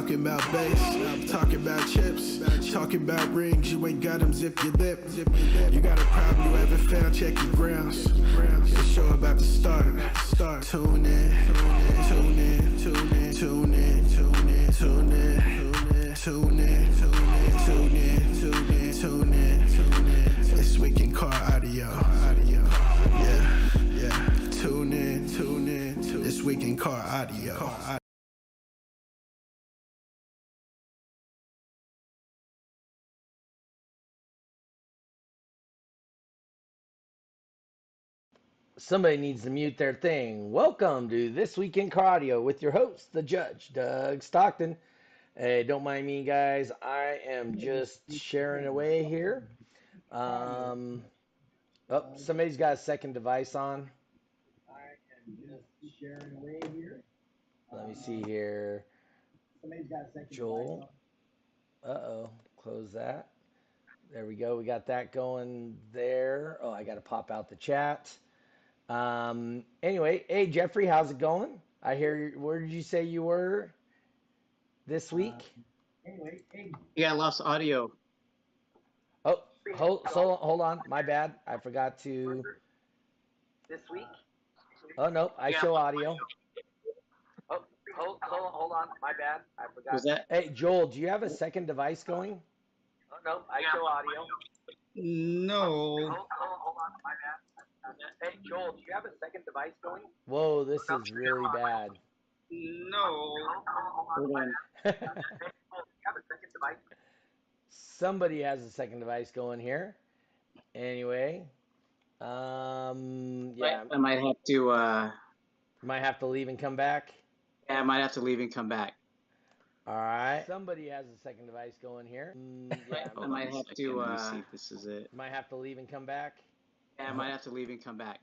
talking about bass, talking about chips, talking about rings. You ain't got them, zip your lip. You got a problem you haven't found, check your grounds. The show about to start. Start. Tune in, tune in, tune in, tune in, tune in, tune in, tune in, tune in, tune in, tune in, tune in, tune in. This week in car audio. Yeah, yeah. Tune in, tune in, tune in. Week in car audio. Somebody needs to mute their thing. Welcome to This Week in Car Audio with your host, the judge, Doug Stockton. Hey, don't mind me, guys. I am just sharing away here. Um, oh, somebody's got a second device on. Let me see here. Joel. Uh oh. Close that. There we go. We got that going there. Oh, I got to pop out the chat. Um, anyway, hey Jeffrey, how's it going? I hear. you- Where did you say you were this week? Anyway, hey. Yeah, I lost audio. Oh, hold, so hold on. My bad. I forgot to. this week. Oh no, I Yeah. show audio. Oh, hold, hold, hold on. My bad. I forgot. Was that? Hey Joel, do you have a second device going? Oh, no, I show audio. No. Hold, hold, hold on. My bad. Hey, Joel, do you have a second device going? Whoa, this is really bad. No. Hold, hold, hold on. Hold on. Hey, Joel, do you have a second device? Somebody has a second device going here. Anyway, um, yeah, I might have to. uh might have to leave and come back. Yeah, I might have to leave and come back. All right. Somebody has a second device going here. Mm, yeah, I might have to. Uh see if this is it. might have to leave and come back. Yeah, I might have to leave and come back.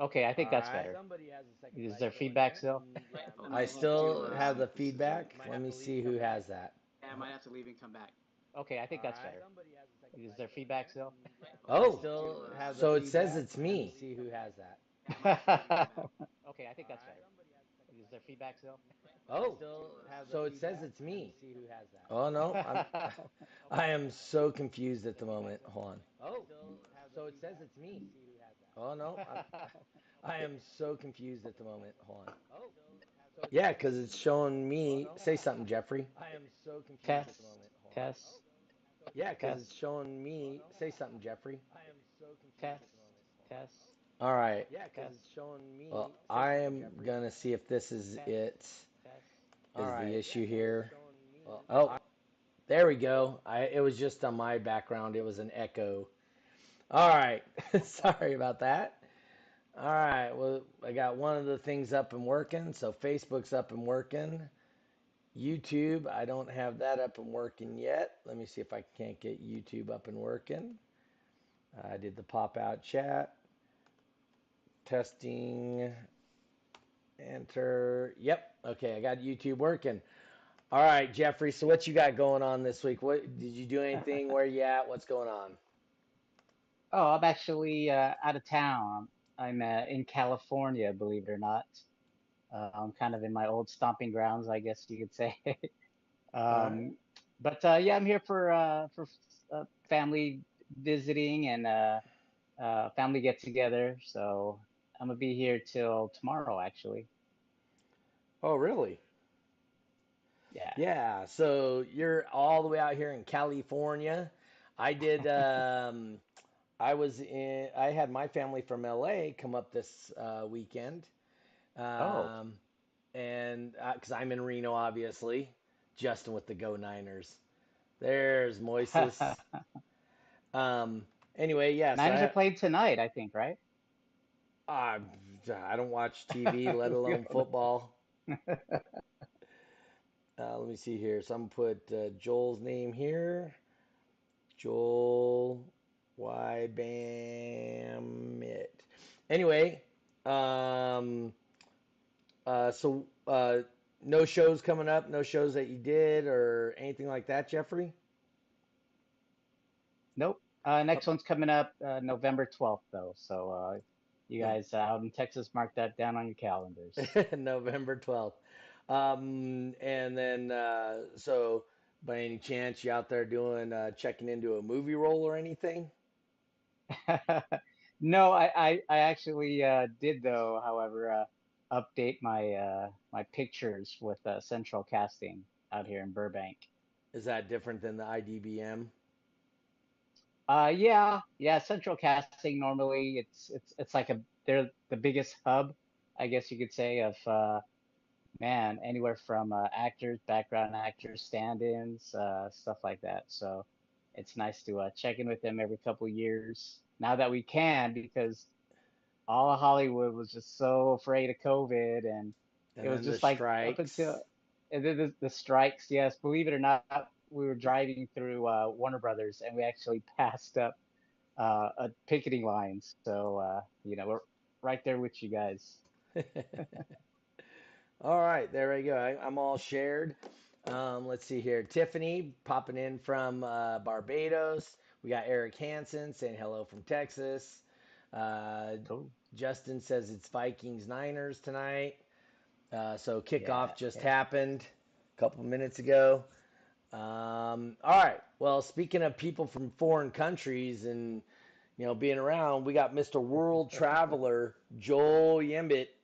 Okay, I think that's All right. better. Somebody has a second Is there feedback still? Mm, I I might have still have the see if this is it. feedback. Let me see who has that. Yeah, I might have to leave and come back. Okay, I think that's better. Somebody has a second Is there feedback still? Oh, still have so it says feedback. it's me. See who has that. okay, I think that's better. Is there feedback still? Oh, so it says it's me. See who has that. Oh no, I'm, I am so confused at the moment. Hold on. Oh, so it says it's me. See who has that. Oh no, I'm, I am so confused at the moment. Hold on. Oh, yeah, because it's showing me. Say something, Jeffrey. I am so confused at Test, the moment. Hold on. test, Yeah, because it's showing me. Say something, Jeffrey. I am so confused test, at the moment. test. All right. Yeah, 'cause it's showing me. Well, I am gonna see if this is Test. it. Test. Is Alright. the issue here? Oh, there we go. I it was just on my background. It was an echo. All right. Sorry about that. All right. Well, I got one of the things up and working. So Facebook's up and working. YouTube, I don't have that up and working yet. Let me see if I can't get YouTube up and working. I did the pop out chat. Testing. Enter. Yep. Okay, I got YouTube working. All right, Jeffrey. So what you got going on this week? What did you do anything? Where you at? What's going on? Oh, I'm actually uh, out of town. I'm uh, in California, believe it or not. Uh, I'm kind of in my old stomping grounds, I guess you could say. um, but uh, yeah, I'm here for uh, for uh, family visiting and uh, uh, family get together. So I'm gonna be here till tomorrow, actually. Oh, really? Yeah. Yeah. So you're all the way out here in California. I did. Um, I was in. I had my family from LA come up this uh, weekend. Um, and because I'm in Reno, obviously, Justin with the Go Niners. There's Moises. um. Anyway, yes. Niners I, are playing tonight, I think, right? I, I don't watch TV, let alone football. Uh, let me see here. So I'm gonna put uh, Joel's name here. Joel Ybamit. Anyway, um, uh, so uh, no shows coming up. No shows that you did or anything like that, Jeffrey. Nope. Uh, next one's coming up uh, November 12th, though. So uh, you guys uh, out in Texas, mark that down on your calendars. November 12th. Um, and then, uh, so by any chance you out there doing, uh, checking into a movie role or anything? no, I, I, I actually uh, did though. However, uh, update my uh, my pictures with uh, Central Casting out here in Burbank. Is that different than the IDBM? Uh, yeah, yeah. Central Casting normally it's it's it's like a they're the biggest hub, I guess you could say, of uh, man anywhere from uh, actors, background actors, stand-ins, uh, stuff like that. So it's nice to uh, check in with them every couple years now that we can because all of Hollywood was just so afraid of COVID and And it was just like up until and then the, the strikes. Yes, believe it or not, we were driving through uh, Warner Brothers and we actually passed up uh, a picketing lines. So uh, you know we're right there with you guys. All right, there we go. I, I'm all shared. Um, let's see here. Tiffany popping in from uh, Barbados. We got Eric Hansen saying hello from Texas. Uh, Cool. Justin says it's Vikings Niners tonight. Uh, so kickoff Yeah, just yeah. happened a couple minutes ago. Um, all right. Well, speaking of people from foreign countries and you know being around, we got Mr. World Traveler Joel Ybamit.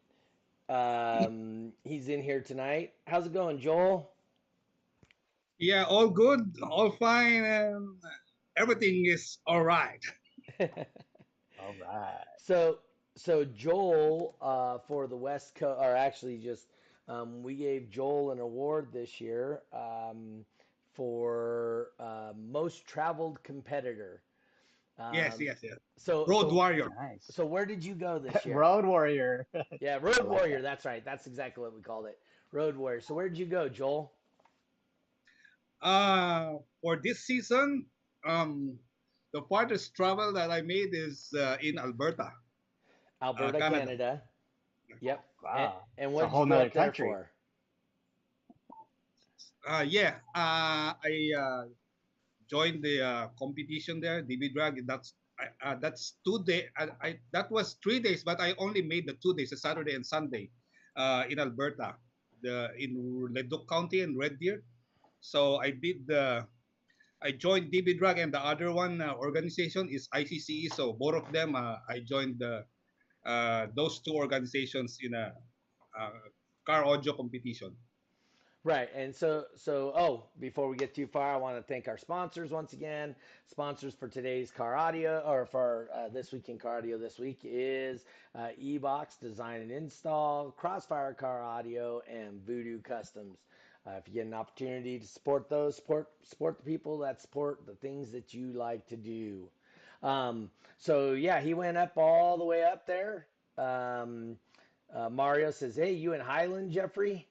Um, he's in here tonight. How's it going, Joel? Yeah, all good, all fine, and everything is all right. All right. So, so Joel uh, for the West Coast, or actually just um, we gave Joel an award this year um, for uh, most traveled competitor. yes, Um, yes, yes. So, Road so, warrior. Nice. so where did you go this year? Road Warrior. Yeah, Road like Warrior. that. That's right. That's exactly what we called it. Road Warrior. So where did you go, Joel? Uh, for this season, um, the farthest travel that I made is uh, in Alberta. Alberta, Canada. Canada. Yep. And, Wow. and It's a what whole you nother country. for? Uh, yeah, uh, I uh, joined the uh, competition there, DB Drag. That's I, uh, that's two day. I, I that was three days, but I only made the two days, a Saturday and Sunday, uh, in Alberta, the in Leduc County and Red Deer. So I did the. I joined DB Drag, and the other one uh, organization is ICCE. So both of them, uh, I joined the uh, those two organizations in a uh, car audio competition. Right. And so, so, oh, before we get too far, I want to thank our sponsors once again. Sponsors for today's car audio, or for uh, this week in car audio this week is uh, eBox Design and Install, Crossfire Car Audio, and Voodoo Customs. Uh, if you get an opportunity to support those, support support the people that support the things that you like to do. Um, so yeah, he went up all the way up there. Um, uh, Mario says, "Hey, you in Highland, Jeffrey?"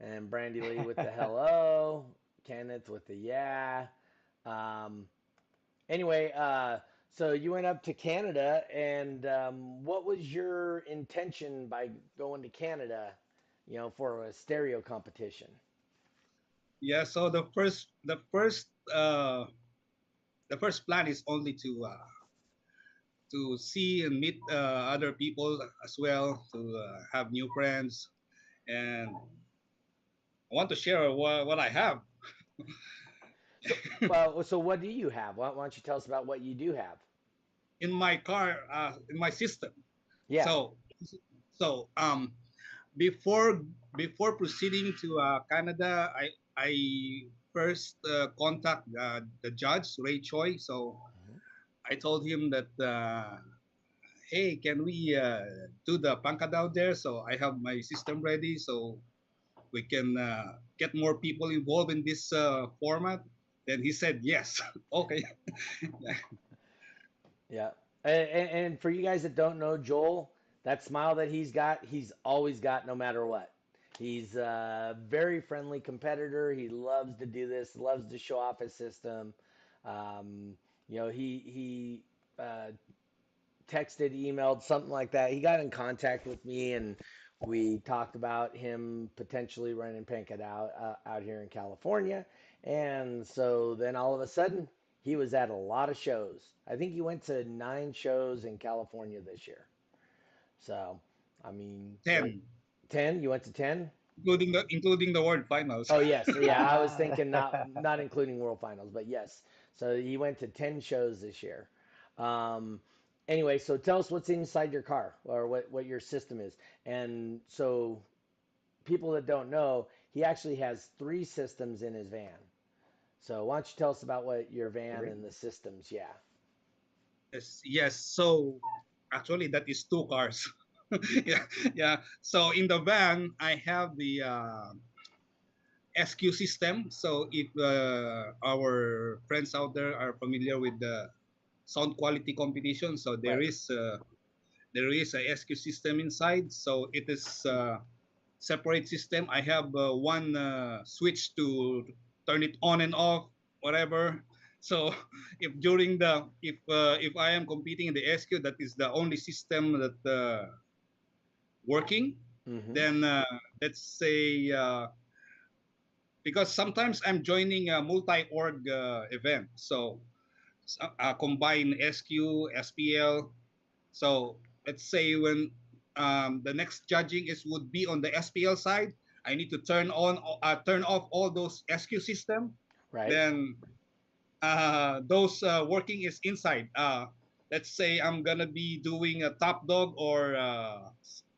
And Brandy Lee with the hello, Kenneth with the yeah. Um, anyway, uh, so you went up to Canada, and um, what was your intention by going to Canada? You know, for a stereo competition. Yeah, so the first the first uh the first plan is only to uh to see and meet uh, other people as well, to uh, have new friends and I want to share what, what I have. well, so what do you have? Why, why don't you tell us about what you do have? in my car uh in my system. Yeah. So so um before before proceeding to uh, Canada, I I first uh, contact uh, the judge Ray Choi. So Mhm. I told him that uh, hey, can we uh, do the pancadao there? So I have my system ready, so we can uh, get more people involved in this uh, format. Then he said yes. okay. Yeah. And, and for you guys that don't know Joel, that smile that he's got, he's always got no matter what. He's a very friendly competitor. He loves to do this, loves to show off his system. Um, you know, he he uh, texted, emailed, something like that. He got in contact with me, and we talked about him potentially running Pancadao uh, out here in California. And so then all of a sudden, he was at a lot of shows. I think he went to nine shows in California this year. So, I mean, Ten. 10? You went to 10? including the including the world finals. Oh yes, yeah. I was thinking not not including World Finals, but yes. So you went to ten shows this year. Um, anyway, so tell us what's inside your car or what what your system is. And so people that don't know, he actually has three systems in his van. So why don't you tell us about what your van and the systems? Yeah. Yes, yes. So actually, that is two cars. yeah, yeah. So in the van, I have the uh, SQ system. So if uh, our friends out there are familiar with the sound quality competition, so there Right. is uh, there is a SQ system inside. So it is uh, separate system. I have uh, one uh, switch to turn it on and off, whatever. So if during the if uh, if I am competing in the SQ, that is the only system that uh, working. Mhm. Then uh, let's say uh, because sometimes I'm joining a multi-org uh, event, so uh, combine SQ, SPL. So let's say when um, the next judging is would be on the SPL side, I need to turn on uh, turn off all those SQ system Right. then uh, those uh, working is inside. Uh, let's say I'm gonna be doing a top dog or uh,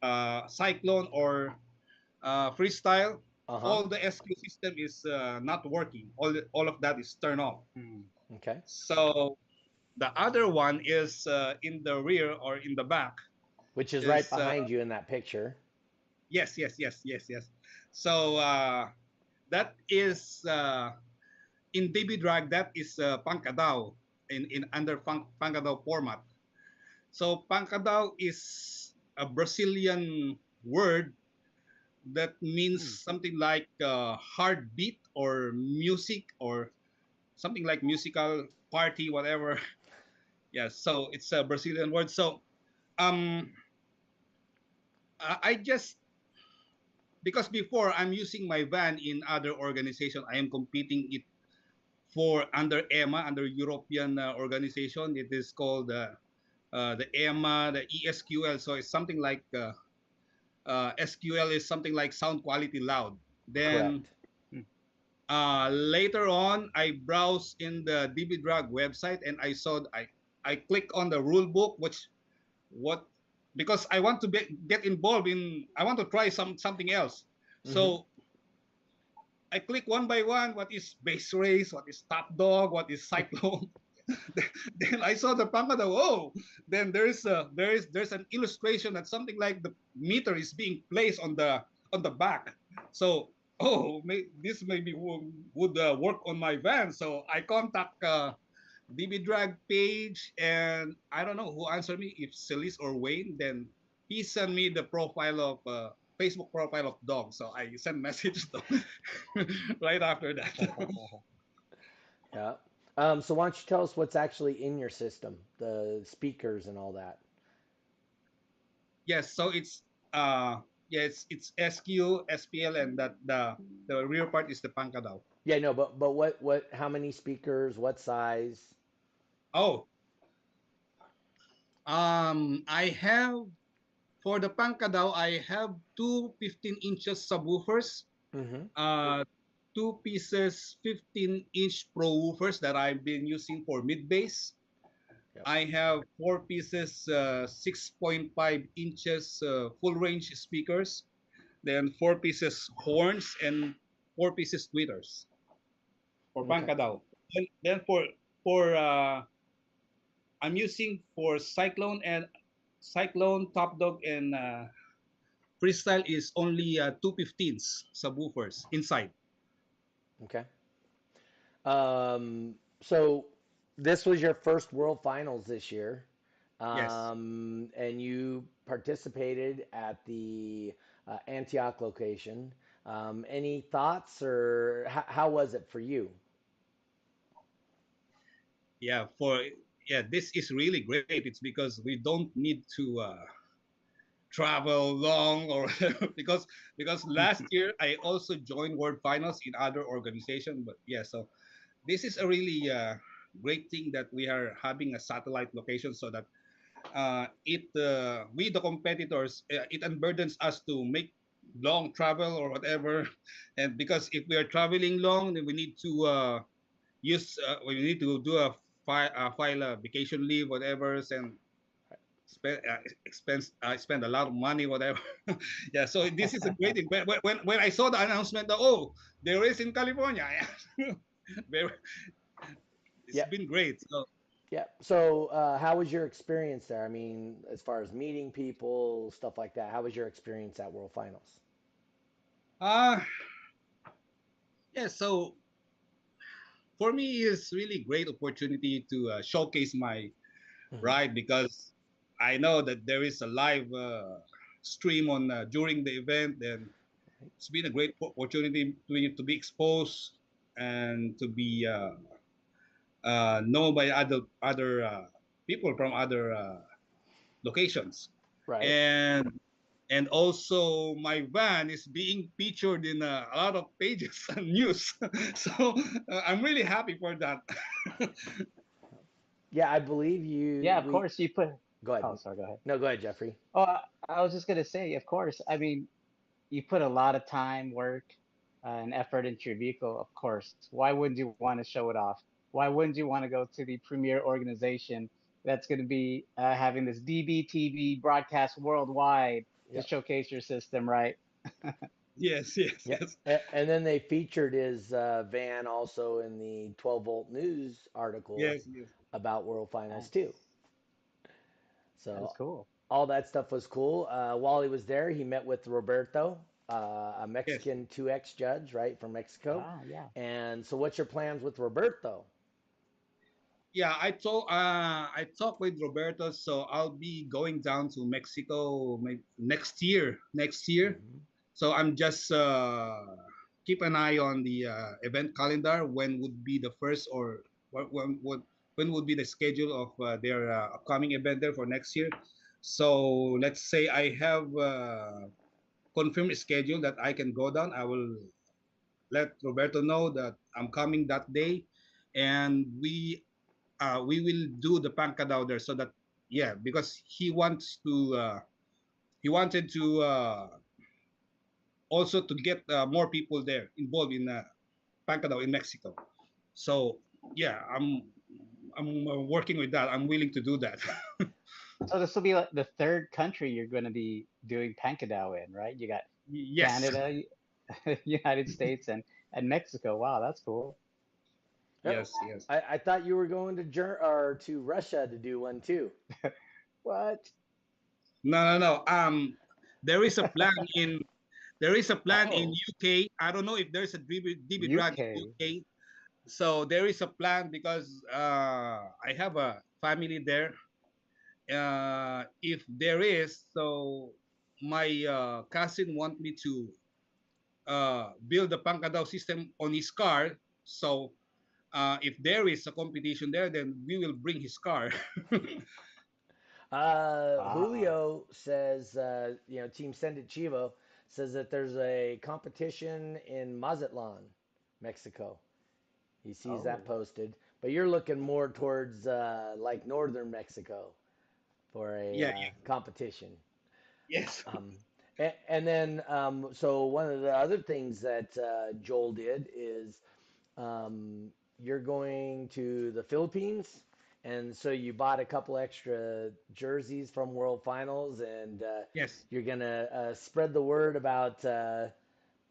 uh, cyclone or uh, freestyle. uh-huh. All the SQ system is uh, not working. All all of that is turned off. Hmm. Okay. So the other one is uh, in the rear or in the back. Which is right Is, uh, behind you in that picture. Yes, yes, yes, yes, yes. So uh, that is uh, in DB drag. That is uh, pancadao in in under pang, pancadao format. So pancadao is a Brazilian word that means something like uh, heartbeat or music or something like musical party, whatever. Yes, so it's a Brazilian word. So um, I just because before I'm using my van in other organization, I am competing it for under EMMA, under European uh, organization. It is called uh, the EMMA, the ESQL. So it's something like uh, uh, SQL is something like sound quality loud. Then uh, later on, I browsed in the DB Drag website and I saw I I click on the rule book, which what because I want to be, get involved in I want to try some something else. So I click one by one. What is bass race? What is top dog? What is cyclone? then I saw the pancadao. Oh, then there's a there is there's an illustration that something like the meter is being placed on the on the back. So oh, may, this maybe would, would uh, work on my van. So I contact uh, DB Drag page, and I don't know who answered me, if Celis or Wayne. Then he sent me the profile of uh, Facebook profile of Doug. So I sent message to right after that. Yeah. Um, so why don't you tell us what's actually in your system, the speakers and all that? yes, so it's uh yeah, it's it's SQ, SPL, and that the the rear part is the pancadao. Yeah, no, but but what what how many speakers, what size? Oh. Um, I have for the pancadao, I have two 15 inches subwoofers, Mm-hmm. uh, two pieces 15 inch pro woofers that I've been using for mid bass. Yep. I have four pieces uh, 6.5 inches uh, full range speakers, then four pieces horns and four pieces tweeters for Okay. pancadao. Then, then for for uh, I'm using for cyclone and cyclone top dog and uh, freestyle is only uh, 215s subwoofers inside. Okay. Um, so this was your first World Finals this year. Yes. Um, and you participated at the uh, Antioch location. Um, any thoughts or how, how was it for you? Yeah, for yeah, this is really great. It's because we don't need to uh, travel long or because because last year I also joined World Finals in other organization. But yeah, so this is a really uh, great thing that we are having a satellite location so that uh, it uh, we the competitors uh, it unburdens us to make long travel or whatever. And because if we are traveling long, then we need to uh, use uh, we need to do a file, uh, file a vacation leave, whatever, and spend uh, expense I spend a lot of money, whatever. yeah, so this is a great thing. When, when when I saw the announcement, that, oh, there is in California. It's Yeah. been great. So Yeah. So, uh, how was your experience there? I mean, as far as meeting people, stuff like that. How was your experience at World Finals? Uh yeah, so for me it's really great opportunity to uh, showcase my Mhm. ride because I know that there is a live uh, stream on uh, during the event and it's been a great opportunity to, be- to be exposed and to be uh, uh, known by other other uh, people from other uh, locations Right. and and also my van is being featured in uh, a lot of pages and news so uh, i'm really happy for that yeah, I believe you. Yeah, of we- course you put. Go ahead. Oh, sorry. Go ahead. No, go ahead, Jeffrey. Oh, I, I was just gonna say, of course. I mean, you put a lot of time, work, uh, and effort into your vehicle. Of course. Why wouldn't you want to show it off? Why wouldn't you want to go to the premier organization that's going to be uh, having this DBTV broadcast worldwide Yep. to showcase your system, right? yes yes Yep. yes A- And then they featured his uh, van also in the 12 volt news article yes, yes. about World Finals too. So That's cool. all that stuff was cool. Uh, while he was there, he met with Roberto, uh, a Mexican 2X judge, right, from Mexico. Ah, yeah. And so, what's your plans with Roberto? yeah i told uh i talked with roberto so i'll be going down to mexico maybe next year next year Mhm. so i'm just uh keep an eye on the uh, event calendar when would be the first or what when would when would be the schedule of uh, their uh, upcoming event there for next year. So let's say i have uh, confirmed schedule that i can go down i will let roberto know that i'm coming that day and we uh, we will do the pancadao there so that yeah because he wants to uh, he wanted to uh, also to get uh, more people there involved in uh, pancadao in mexico. So yeah i'm i'm uh, working with that i'm willing to do that So this will be like the third country you're going to be doing Pancadao in, right? You got yes Canada, United States, and and Mexico. Wow, that's cool. yes yes I, I thought you were going to Ger- or to Russia to do one too. What? no no no um there is a plan in there is a plan in Oh. uk i don't know if there's a db, DB drag in UK. Uk so there is a plan because uh, i have a family there uh, if there is so my uh, cousin want me to uh, build the pancadao system on his car so uh, if there is a competition there then we will bring his car Uh, Wow. Julio says, uh, you know, Team Send It Chivo says that there's a competition in Mazatlan, Mexico. He sees that Oh. posted, but you're looking more towards uh, like northern Mexico for a Yeah, uh, yeah. competition. yes Um, and, and then, um, so one of the other things that uh, Joel did is um, you're going to the Philippines, and so you bought a couple extra jerseys from World Finals, and uh, yes you're gonna uh, spread the word about uh,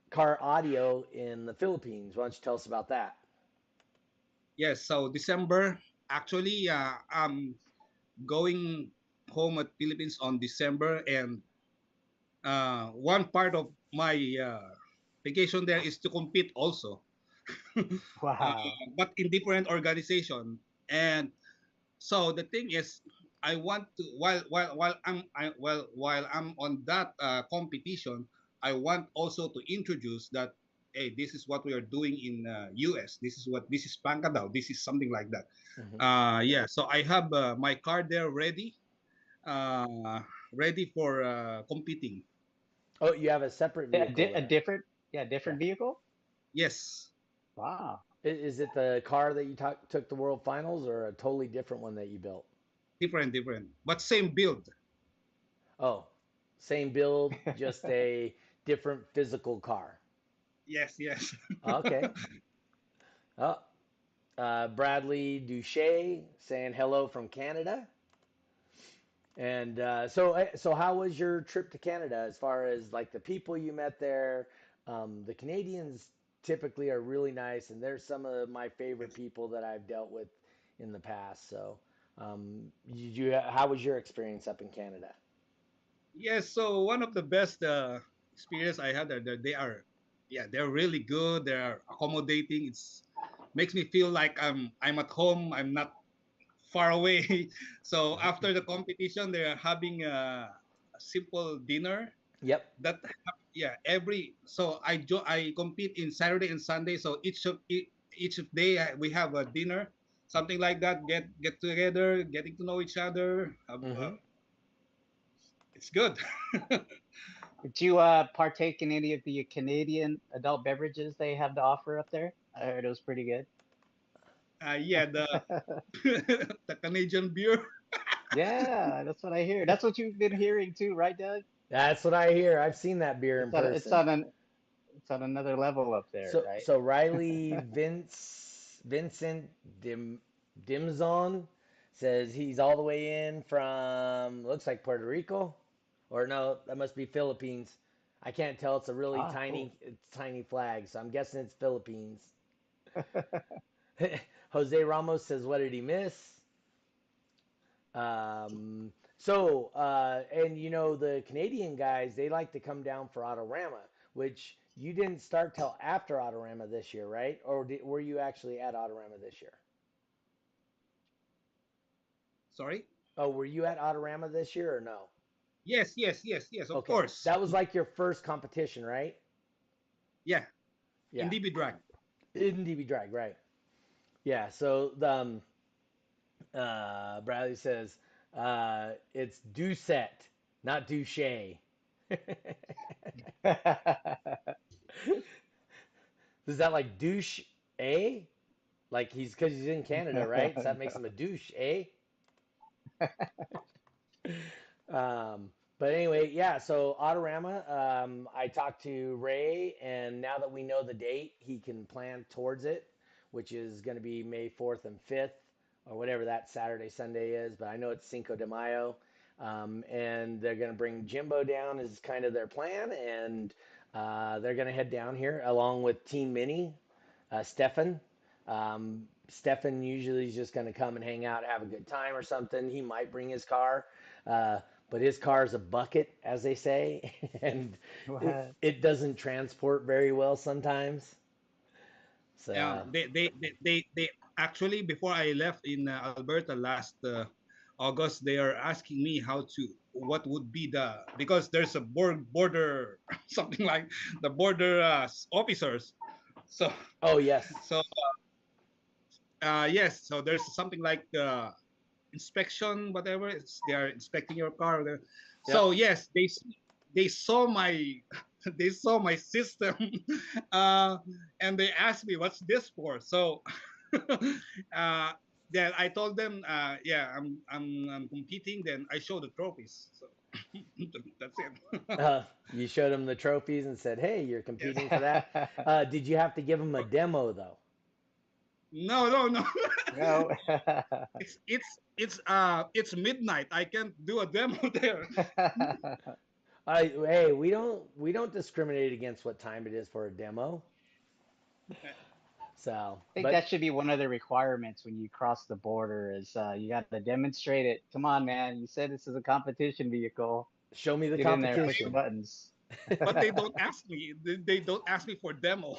car audio in the Philippines. Why don't you tell us about that? Yes, so December, actually, uh, I'm going home at Philippines on December, and uh, one part of my uh, vacation there is to compete also, Wow. uh, but in different organization. And so the thing is, I want to while while while I'm I, well while I'm on that uh, competition, I want also to introduce that hey, this is what we are doing in uh, US. This is what this is Pancadao. This is something like that. Mhm. Uh, yeah. So I have uh, my card there ready, uh, ready for uh, competing. Oh, you have a separate a, vehicle. di- a different, yeah, different vehicle. Yes. Wow. I- Is it the car that you took took the World Finals, or a totally different one that you built? Different, different, but same build. Oh, same build, just a different physical car. Yes, yes. Okay. Oh, uh, Bradley Duche saying hello from Canada. And uh, so, uh, so how was your trip to Canada? As far as like the people you met there, um, the Canadians typically are really nice, and they're some of my favorite people that I've dealt with in the past. So, um, did you, how was your experience up in Canada? Yes, so one of the best uh, experience I had there, they they are, yeah, they're really good. They're accommodating. It's makes me feel like I'm I'm at home. I'm not far away. so after the competition, they're having a, a simple dinner. Yep. That yeah, every so I jo- I compete in Saturday and Sunday. So each of each of day uh, we have a dinner, something like that. Get get together, getting to know each other. Uh, Mhm. it's good. Did you uh, partake in any of the Canadian adult beverages they have to offer up there? I heard it was pretty good. Uh, yeah, the the Canadian beer. yeah, that's what I hear. That's what you've been hearing too, right, Doug? That's what I hear. I've seen that beer in It's on, person. it's on an it's on another level up there, So, right? so Riley Vince Vincent Dim Dimzon says he's all the way in from looks like Puerto Rico, or no, that must be Philippines. I can't tell. It's a really Ah, tiny, it's tiny flag, so I'm guessing it's Philippines. Jose Ramos says, "What did he miss?" Um, so, uh, and you know, the Canadian guys, they like to come down for Autorama, which you didn't start till after Autorama this year, right? Or did, were you actually at Autorama this year? Sorry. Oh, were you at Autorama this year or no? Yes, yes, yes, yes. Of Okay, course. That was like your first competition, right? yeah. Yeah. In DB drag. In DB Drag, right? Yeah. So the um, uh, Bradley says uh, it's Doucette, not Douche. Is that like douche a? Like he's because he's in Canada, right? So that makes him a douche, eh? um, but anyway, yeah. So Autorama, um, I talked to Ray, and now that we know the date, he can plan towards it, which is going to be May fourth and fifth, or whatever that Saturday Sunday is. But I know it's Cinco de Mayo, um, and they're going to bring Jimbo down is kind of their plan, and uh, they're going to head down here along with Team Mini, uh, Stefan. Um, Stefan usually is just going to come and hang out, have a good time or something. He might bring his car, uh, but his car is a bucket, as they say, and it, it doesn't transport very well sometimes. So Yeah. They, they, they, they, they actually before I left in uh, Alberta last uh, August, they are asking me how to what would be the because there's a board border something like the border uh, officers. So oh yes, so uh, yes, so there's something like uh, inspection, whatever. It's, they are inspecting your car. They're- So yes, they they saw my they saw my system, uh, and they asked me, "What's this for?" So uh, then I told them, uh, "Yeah, I'm I'm I'm competing." Then I show the trophies. So that's it. uh, you showed them the trophies and said, "Hey, you're competing for that." Uh, did you have to give them a demo though? no, no, no. no. it's it's it's uh it's midnight. I can't do a demo there. I hey, we don't we don't discriminate against what time it is for a demo. So, I think but that should be one of the requirements when you cross the border is uh, you got to demonstrate it. Come on, man. You said this is a competition vehicle. show me the Get in there, push the competition. buttons. but they don't ask me. They, they don't ask me for demo.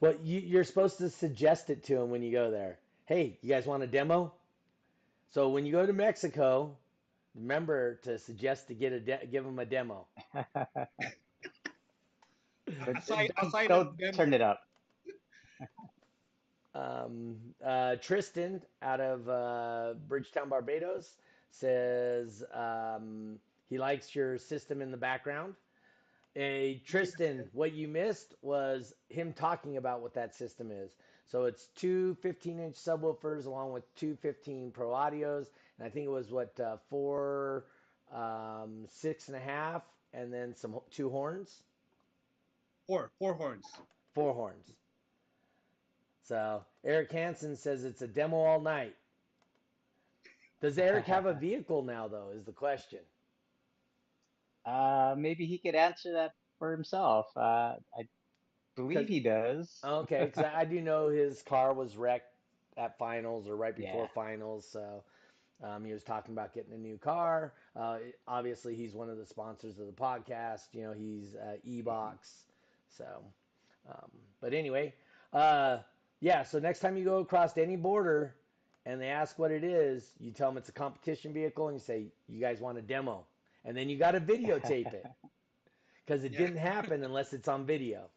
Well, you, you're supposed to suggest it to them when you go there. Hey, you guys want a demo? So when you go to Mexico, remember to suggest to get a de- give them a demo. But Aside- don't, don't of turn it up. Um, uh, Tristan out of uh, Bridgetown, Barbados says um, he likes your system in the background. Hey, Tristan, what you missed was him talking about what that system is. So it's two 15 inch subwoofers along with two 15 Pro Audios. And I think it was what, uh, four, um, six and a half and then some two horns, Four, four horns. four horns. So Eric Hansen says it's a demo all night. Does Eric have a vehicle now, though? Is the question. Uh, maybe he could answer that for himself. Uh, I believe he does. Okay, because I do know his car was wrecked at finals or right before Yeah. finals. So um, he was talking about getting a new car. Uh, obviously, he's one of the sponsors of the podcast. You know, he's uh, eBox. So, um, but anyway, uh, yeah. So next time you go across any border and they ask what it is, you tell them it's a competition vehicle and you say, "You guys want a demo?" And then you got to videotape it because it Yeah. didn't happen unless it's on video.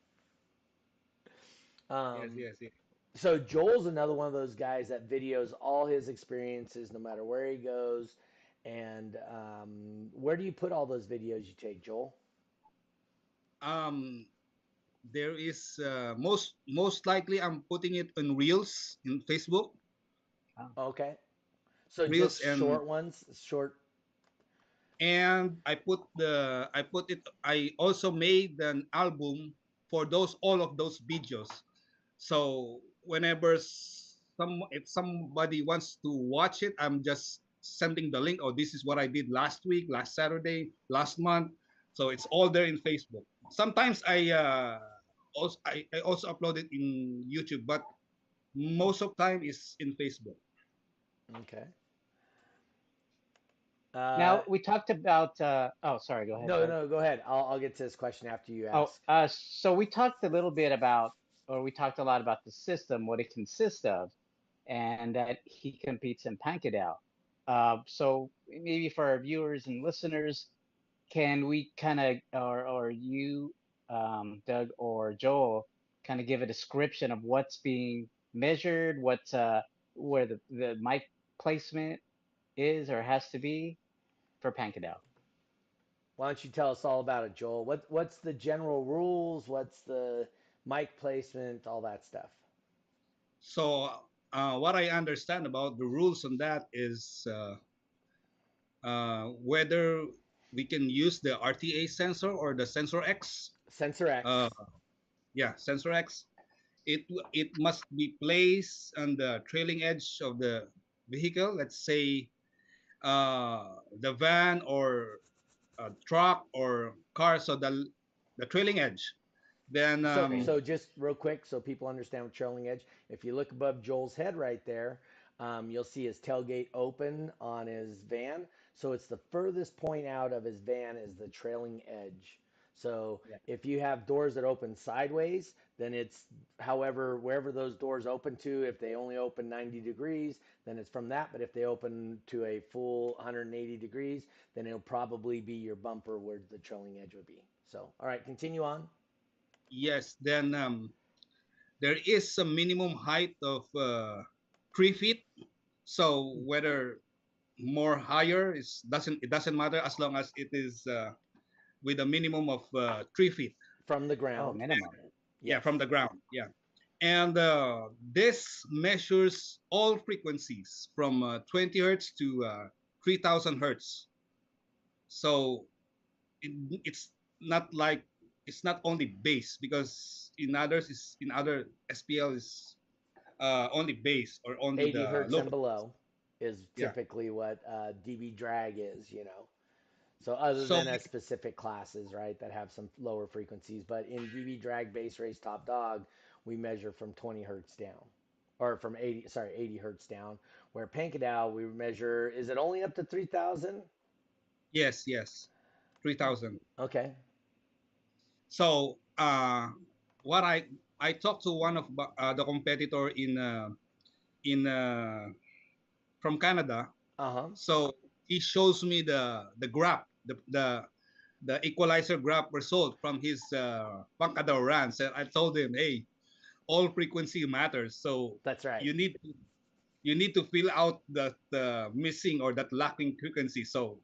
Um, yes, yes, yes. so Joel's another one of those guys that videos all his experiences, no matter where he goes. And um, where do you put all those videos you take, Joel? Um, there is uh, most most likely I'm putting it on Reels in Facebook. Okay. So Reels just and- short ones, short. and I put the I put it I also made an album for those all of those videos. So whenever some if somebody wants to watch it, I'm just sending the link. Oh, this is what I did last week, last Saturday, last month. So it's all there in Facebook. Sometimes I uh, also I, I also upload it in YouTube, but most of time is in Facebook. Okay. Uh, now we talked about. Uh, oh, sorry. Go ahead. no, Doug. no, go ahead. I'll, I'll get to this question after you Oh, ask. uh, so we talked a little bit about, or we talked a lot about the system, what it consists of, and that he competes in Pancadao. Uh, so maybe for our viewers and listeners, can we kind of, or or you, um, Doug or Joel, kind of give a description of what's being measured, what uh, where the the mic placement is or has to be for Pancadao? Why don't you tell us all about it, Joel? What What's the general rules? What's the mic placement? All that stuff. So uh, what I understand about the rules on that is uh, uh, whether we can use the RTA sensor or the sensor X. Sensor X. Uh, yeah, sensor X. It it must be placed on the trailing edge of the vehicle. Let's say uh, the van or a truck or car. So the the trailing edge. Then So, um, so just real quick, so people understand what trailing edge. If you look above Joel's head right there, um, you'll see his tailgate open on his van. So it's the furthest point out of his van is the trailing edge. So Yeah. if you have doors that open sideways, then it's however wherever those doors open to. If they only open 90 degrees, then it's from that. But if they open to a full 180 degrees, then it'll probably be your bumper where the trailing edge would be. So all right, continue on. Yes, then um, there is a minimum height of uh, three feet. So whether more higher is doesn't it doesn't matter as long as it is uh, with a minimum of uh, three feet. From the ground. Oh, ground. minimum. Yeah, from the ground. Yeah, and uh, this measures all frequencies from uh, 20 hertz to uh, 3000 hertz. So it, it's not like it's not only bass because in others is in other SPL is uh, only bass or only 80 the hertz low. and below is Yeah. typically what uh, DB drag is, you know. So other So than at specific classes, right, that have some lower frequencies, but in DB drag bass race top dog, we measure from 20 hertz down, or from 80, sorry, 80 hertz down. Where Pancadao, we measure, is it only up to 3,000? Yes, yes, 3000. Okay. So uh, what I I talked to one of uh, the competitor in uh, in uh, from Canada. Uh huh. So he shows me the the graph, the the the equalizer graph result from his uh, Pancadao runs, and I told him, hey, all frequency matters. So That's right. you need to you need to fill out the the missing or that lacking frequency. So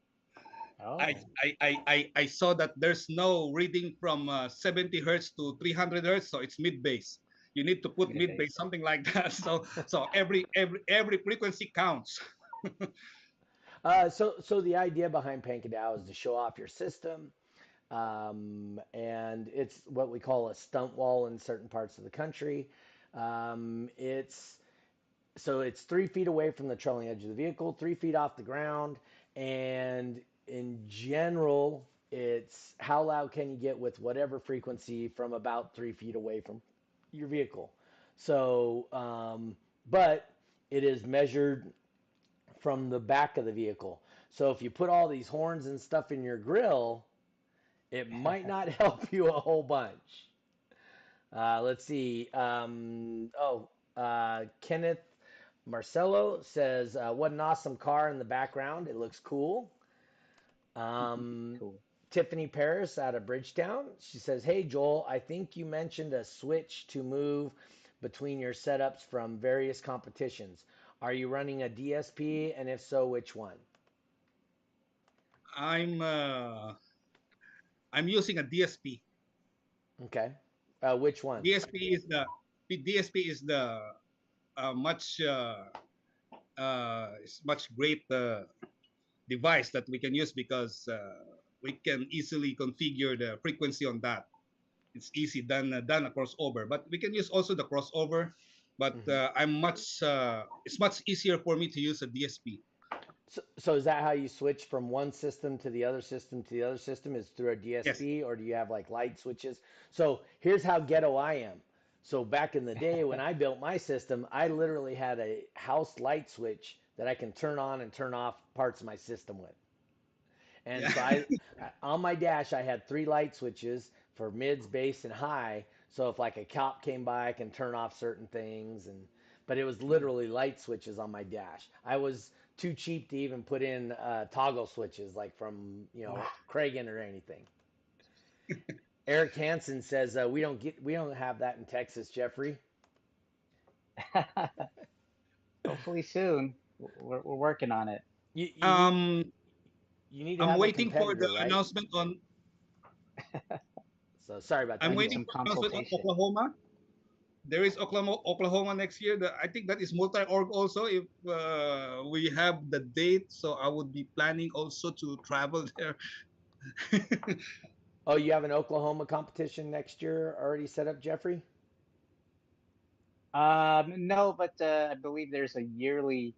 Oh, I, I, I, I, saw that there's no reading from uh, 70 hertz to 300 hertz, so it's mid bass. You need to put mid bass, something like that. So so every every every frequency counts. Uh, so, so the idea behind Pancadao is to show off your system. um, and it's what we call a stunt wall in certain parts of the country. Um, it's so it's three feet away from the trailing edge of the vehicle, three feet off the ground, and in general, it's how loud can you get with whatever frequency from about three feet away from your vehicle. So, um, but it is measured from the back of the vehicle. So if you put all these horns and stuff in your grill, it might not help you a whole bunch. Uh, let's see. Um, oh, uh, Kenneth Marcelo says, uh, "What an awesome car in the background! It looks cool." Um, Cool. Tiffany Paris out of Bridgetown. She says, Hey, Joel, I think you mentioned a switch to move between your setups from various competitions. Are you running a DSP? And if so, which one? I'm uh, I'm using a DSP. Okay. Uh, which one? DSP is the the DSP is the uh, much uh, uh, is much great uh, device that we can use because uh, we can easily configure the frequency on that. It's easy done uh, done a crossover, but we can use also the crossover. But Mhm. uh, I'm much uh, it's much easier for me to use a DSP. So, so is that how you switch from one system to the other system to the other system? Is through a DSP or do you have like light switches? So here's how ghetto I am. So back in the day when I built my system, I literally had a house light switch that I can turn on and turn off parts of my system with. And so I, on my dash, I had three light switches for mids, bass, and high. So if like a cop came by, I can turn off certain things. And but it was literally light switches on my dash. I was too cheap to even put in uh, toggle switches like from you know Kragen or anything. Eric Hansen says uh, we don't get we don't have that in Texas, Jeffrey. Hopefully soon. We're, we're working on it. You, you, Um, you need to I'm waiting for the right? announcement on. So sorry about that. I'm waiting for announcement on. Oklahoma. There is Oklahoma, Oklahoma next year. The, I think that is multi-org also. If uh, we have the date, so I would be planning also to travel there. Oh, you have an Oklahoma competition next year already set up, Jeffrey? Um, no, but uh, I believe there's a yearly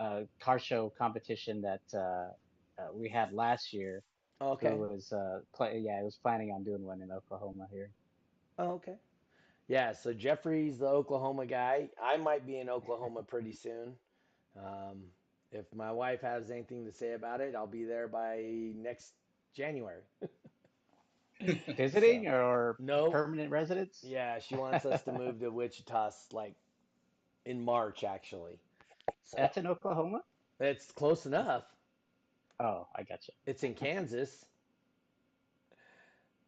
uh, car show competition that uh, uh, we had last year. Oh, okay. Who was uh, play, yeah, I was planning on doing one in Oklahoma here. Oh, okay. Yeah, so Jeffrey's the Oklahoma guy. I might be in Oklahoma pretty soon. Um, if my wife has anything to say about it, I'll be there by next January. Visiting or No. permanent residence? Yeah, she wants us to move to Wichita like in March, actually. So That's in Oklahoma? it's close enough. Oh, I got you. It's in Kansas.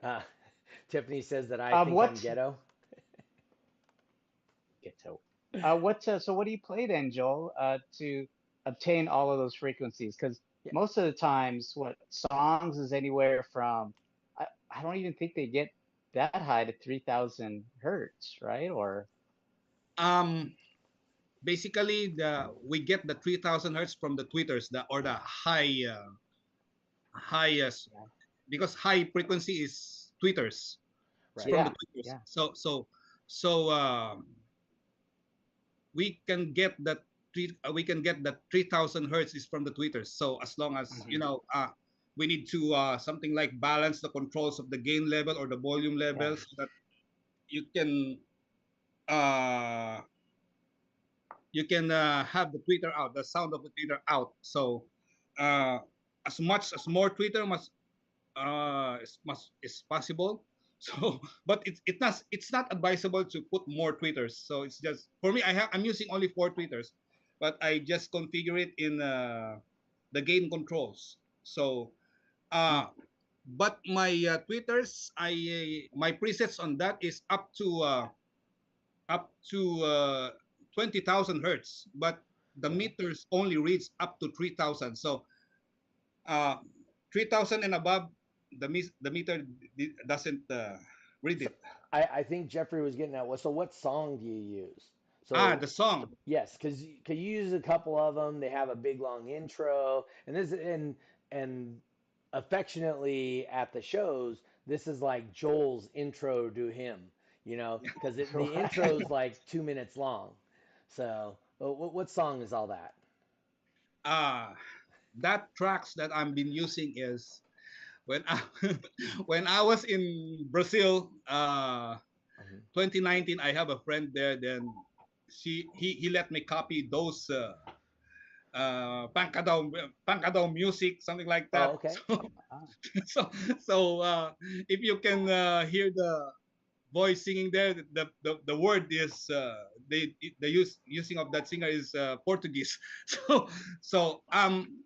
Uh, Tiffany says that I Um, think I'm ghetto. Ghetto. Uh, what? Uh, so, what do you play then, Joel, uh, to obtain all of those frequencies? Because Yeah. most of the times, what songs is anywhere from I, I don't even think they get that high to three thousand hertz, right? Or um, basically, the we get the 3,000 hertz from the tweeters, the or the high, uh, highest, Yeah. because high frequency is tweeters. Right. from Yeah, the tweeters. yeah. So so so um, we can get that. three- uh, We can get that 3,000 hertz is from the tweeters. So as long as you Mhm. know, uh, we need to uh, something like balance the controls of the gain level or the volume level so that you can uh, you can uh, have the tweeter out, the sound of the tweeter out. So uh, as much as more tweeter must uh, is, must is possible. So, but it's it not it's not advisable to put more tweeters. So it's just for me. I have I'm using only four tweeters, but I just configure it in uh, the gain controls. So, uh, but my uh, I uh, my presets on that is up to uh, up to uh, twenty thousand hertz, but the meters only reads up to three thousand. So, uh, three thousand and above, the the meter doesn't uh, read it. I, I think Jeffrey was getting at. So what song do you use? So ah, the song. yes, because you use a couple of them. They have a big long intro, and this and and affectionately at the shows, this is like Joel's intro to him, you know, because the Right. intro's like two minutes long. So, what, what song is all that? uh that tracks that I've been using is when I when I was in Brazil uh Mhm. 2019 I have a friend there then she he, he let me copy those uh uh pancadão pancadão music something like that Oh, okay. Ah. so so uh if you can uh, hear the voice singing there the the, the word is uh they the use using of that singer is uh, portuguese. So so um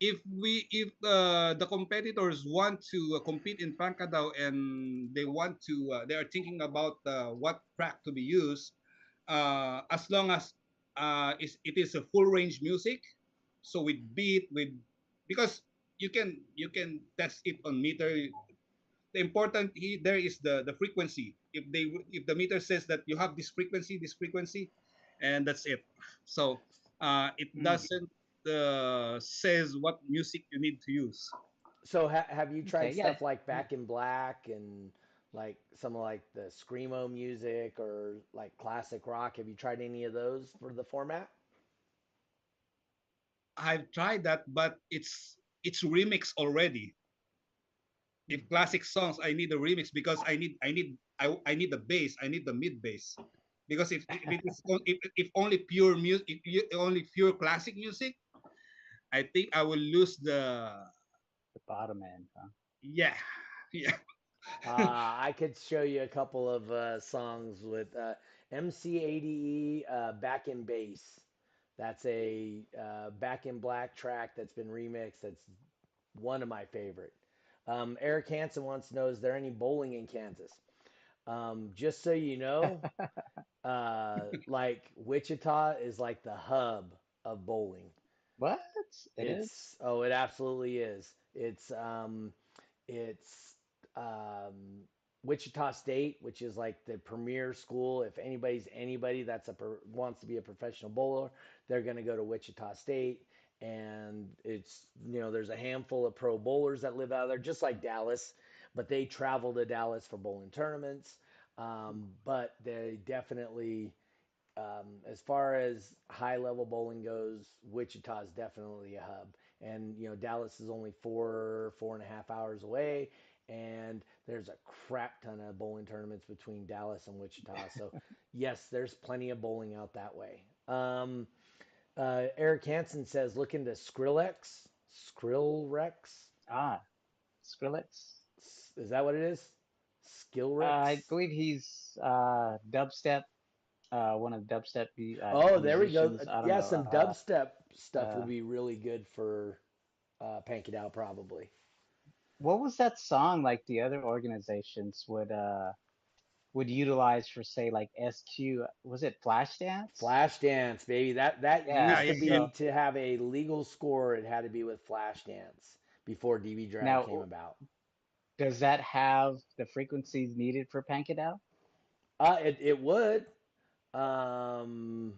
if we if uh, the competitors want to uh, compete in pancadao and they want to uh, they are thinking about uh, what track to be used uh as long as uh it is a full range music so with beat with because you can you can test it on meter the important he, there is the the frequency if they if the meter says that you have this frequency this frequency and that's it so uh it Mm. doesn't uh says what music you need to use So, ha- have you tried Okay, yeah. stuff like Back in Black and like some of like the screamo music or like classic rock? Have you tried any of those for the format? i've tried that but it's it's remix already if classic songs i need a remix because i need i need i, I need the bass i need the mid bass because if, if it is if, if only pure music if you, only pure classic music i think i will lose the The bottom end. Huh? yeah yeah uh, I could show you a couple of uh, songs with uh, MC80E uh, Back in Bass. That's a uh, Back in Black track that's been remixed. That's one of my favorite. Um, Eric Hansen wants to know Is there any bowling in Kansas? Um, just so you know, uh, like Wichita is like the hub of bowling. What? It is. It's oh, it absolutely is. It's um, it's um, Wichita State, which is like the premier school. If anybody's anybody that's a wants to be a professional bowler, they're going to go to Wichita State. And it's you know there's a handful of pro bowlers that live out there, just like Dallas, but they travel to Dallas for bowling tournaments. Um, but they definitely um, as far as high level bowling goes, Wichita is definitely a hub. And, you know, Dallas is only four, four and a half hours away. And there's a crap ton of bowling tournaments between Dallas and Wichita. So, yes, there's plenty of bowling out that way. Um, uh, Eric Hansen says, look into Skrillex. Skrillrex? Ah, Skrillex. S- Is that what it is? Uh, Skillrex? I believe he's uh, dubstep. Uh, one of the dubstep. Uh, Oh, there we go. Yeah, know, some uh, dubstep stuff uh, would be really good for uh, Pancadao, probably. What was that song like? The other organizations would uh would utilize for say like SQ. Was it Flashdance? Flashdance, baby. That that Yeah, used to be yeah. to have a legal score. It had to be with Flashdance before DB Drag Now, came about. Does that have the frequencies needed for Pancadao? Uh, it it would, um,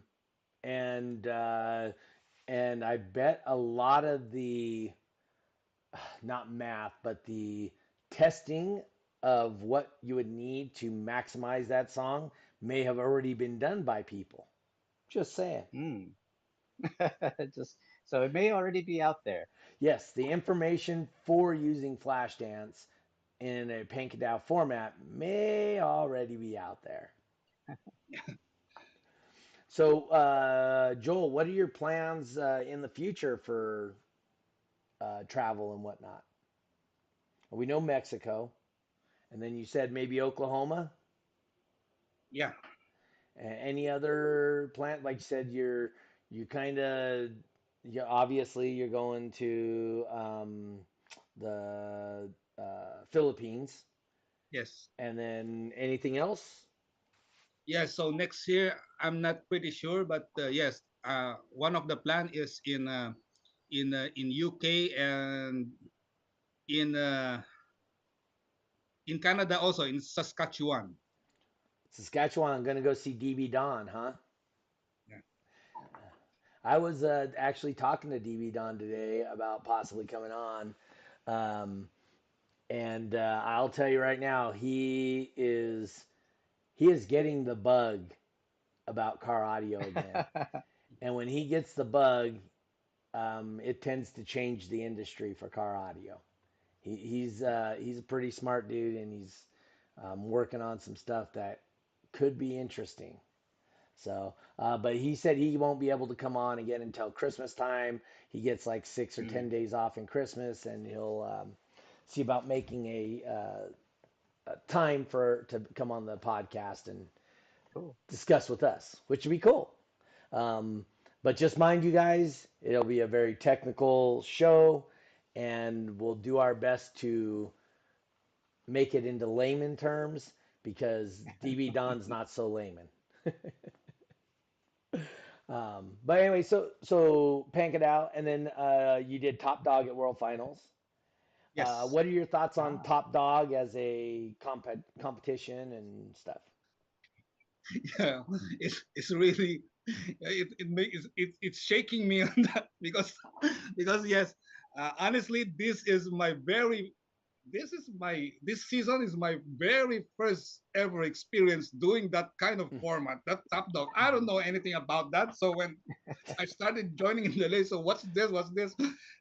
and uh, and I bet a lot of the not math, but the testing of what you would need to maximize that song may have already been done by people. Just saying. Hmm. Just so it may already be out there. Yes, the information for using Flashdance in a Pancadao format may already be out there. so, uh, Joel, what are your plans uh, in the future for uh, travel and whatnot? We know Mexico, and then you said maybe Oklahoma. yeah Any other plant? Like you said, you're you kind of you obviously you're going to um, the uh, Philippines, yes and then anything else? yeah so next year i'm not pretty sure but uh, yes uh one of the plan is in uh in uh, in uk and in uh in canada also in saskatchewan Saskatchewan, I'm gonna go see DB Don, huh? Yeah. I was uh, actually talking to DB Don today about possibly coming on. Um, and uh, I'll tell you right now, he is he is getting the bug about car audio again. and when he gets the bug, um, it tends to change the industry for car audio. He, he's uh, he's a pretty smart dude, and he's um, working on some stuff that could be interesting. So, uh, but he said he won't be able to come on again until Christmas time. He gets like six or ten days off in Christmas, and he'll um, see about making a, uh, a time for to come on the podcast and Cool. discuss with us, which would be cool. Um, but just mind you guys, it'll be a very technical show, and we'll do our best to make it into layman terms because DB Don's not so layman. um, but anyway, so so pancadao, and then uh, you did top dog at World Finals. Yes. Uh, what are your thoughts on top dog as a comp- competition and stuff? yeah, it's it's really it it makes it, it's shaking me on that because because yes, uh, honestly, this is my very this is my this season is my very first ever experience doing that kind of Mm. format that top dog i don't know anything about that so when i started joining in the list so what's this what's this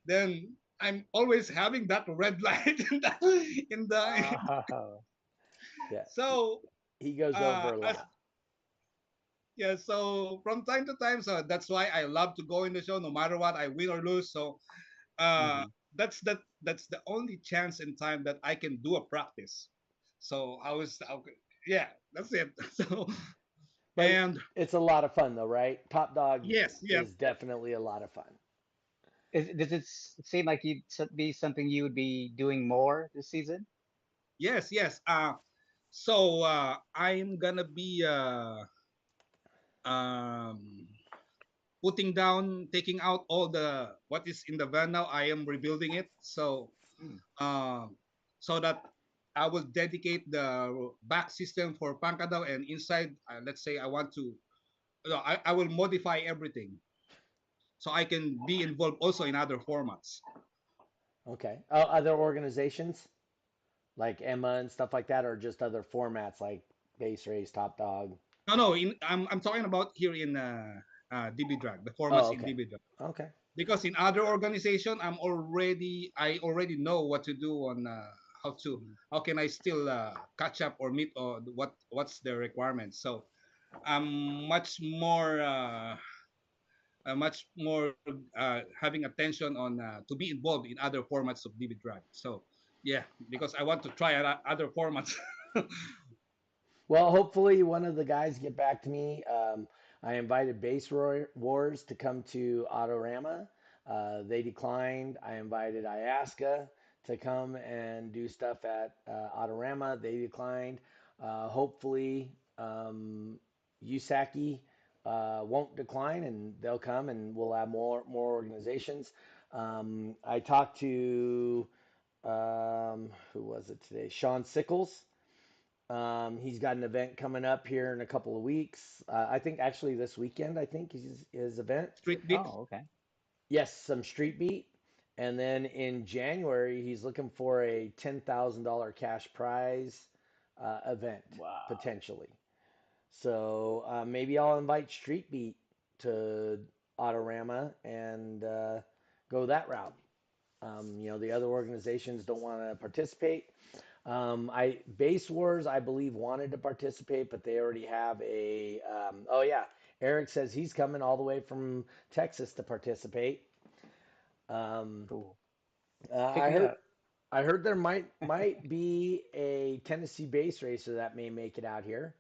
then i'm always having that red light in the, in the Oh. Yeah, so he goes uh, over a as- lot. yeah so from time to time so that's why i love to go in the show no matter what i win or lose so uh that's that that's the only chance in time that i can do a practice so i was okay, yeah that's it so But and it's a lot of fun though, right? Top dog yes yes is definitely a lot of fun. Is, does it seem like you'd be something you would be doing more this season? yes yes uh so uh i'm gonna be uh um putting down taking out all the what is in the van now i am rebuilding it so Hmm. um so that i will dedicate the back system for pancadao and inside uh, let's say i want to no, I, I will modify everything so i can be involved also in other formats Okay. Oh, other organizations like EMMA and stuff like that, or just other formats like bass race, top dog. no no in, I'm, I'm talking about here in uh, uh db drag the formats Oh, in okay. db drag Okay. because in other organization i'm already i already know what to do on uh, how to how can i still uh, catch up or meet or what what's the requirements so i'm much more uh, uh, much more uh, having attention on uh, to be involved in other formats of DB Drag. So yeah, because I want to try other other formats. Well, hopefully one of the guys get back to me. Um, I invited Bass Wars to come to Autorama. Uh, they declined. I invited IASCA to come and do stuff at uh, Autorama. They declined. Uh, hopefully, um, uh, won't decline and they'll come and we'll have more more organizations. Um, I talked to um, who was it today? Sean Sickles. Um, he's got an event coming up here in a couple of weeks. Uh, I think actually this weekend. I think is his event. Street beat. Oh, okay. Yes, some street beat. And then in January, he's looking for a ten thousand dollar cash prize uh, event Wow. potentially. So uh, maybe I'll invite Street Beat to Autorama and uh, go that route. Um, you know, the other organizations don't want to participate. Um, I Bass Wars, I believe, wanted to participate, but they already have a. Um, oh yeah, Eric says he's coming all the way from Texas to participate. Um, Cool. uh, I heard. up. I heard there might might be a Tennessee bass racer that may make it out here.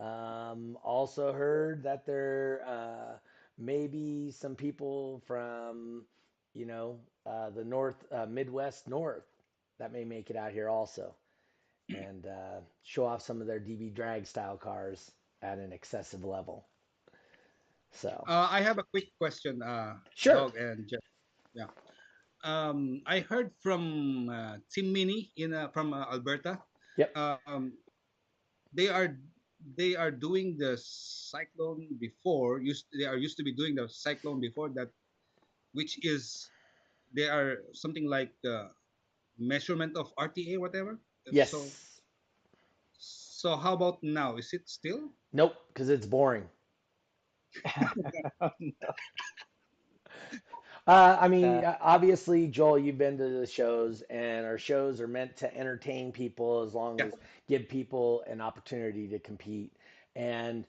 Um, also heard that there uh, may be some people from, you know, uh, the North uh, Midwest North that may make it out here also, and uh, show off some of their DB drag style cars at an excessive level. So Uh, I have a quick question. Uh, Sure. Dog and Jeff. Yeah. Um, I heard from uh, Team Mini in uh, from uh, Alberta. Yep. Um, they are they are doing the cyclone before. Used they are used to be doing the cyclone before that, which is they are something like the measurement of RTA, whatever. Yes. So so how about now? Is it still? Nope, because it's boring. Uh, I mean, Uh, uh, obviously, Joel, you've been to the shows, and our shows are meant to entertain people as long Yeah. as give people an opportunity to compete. And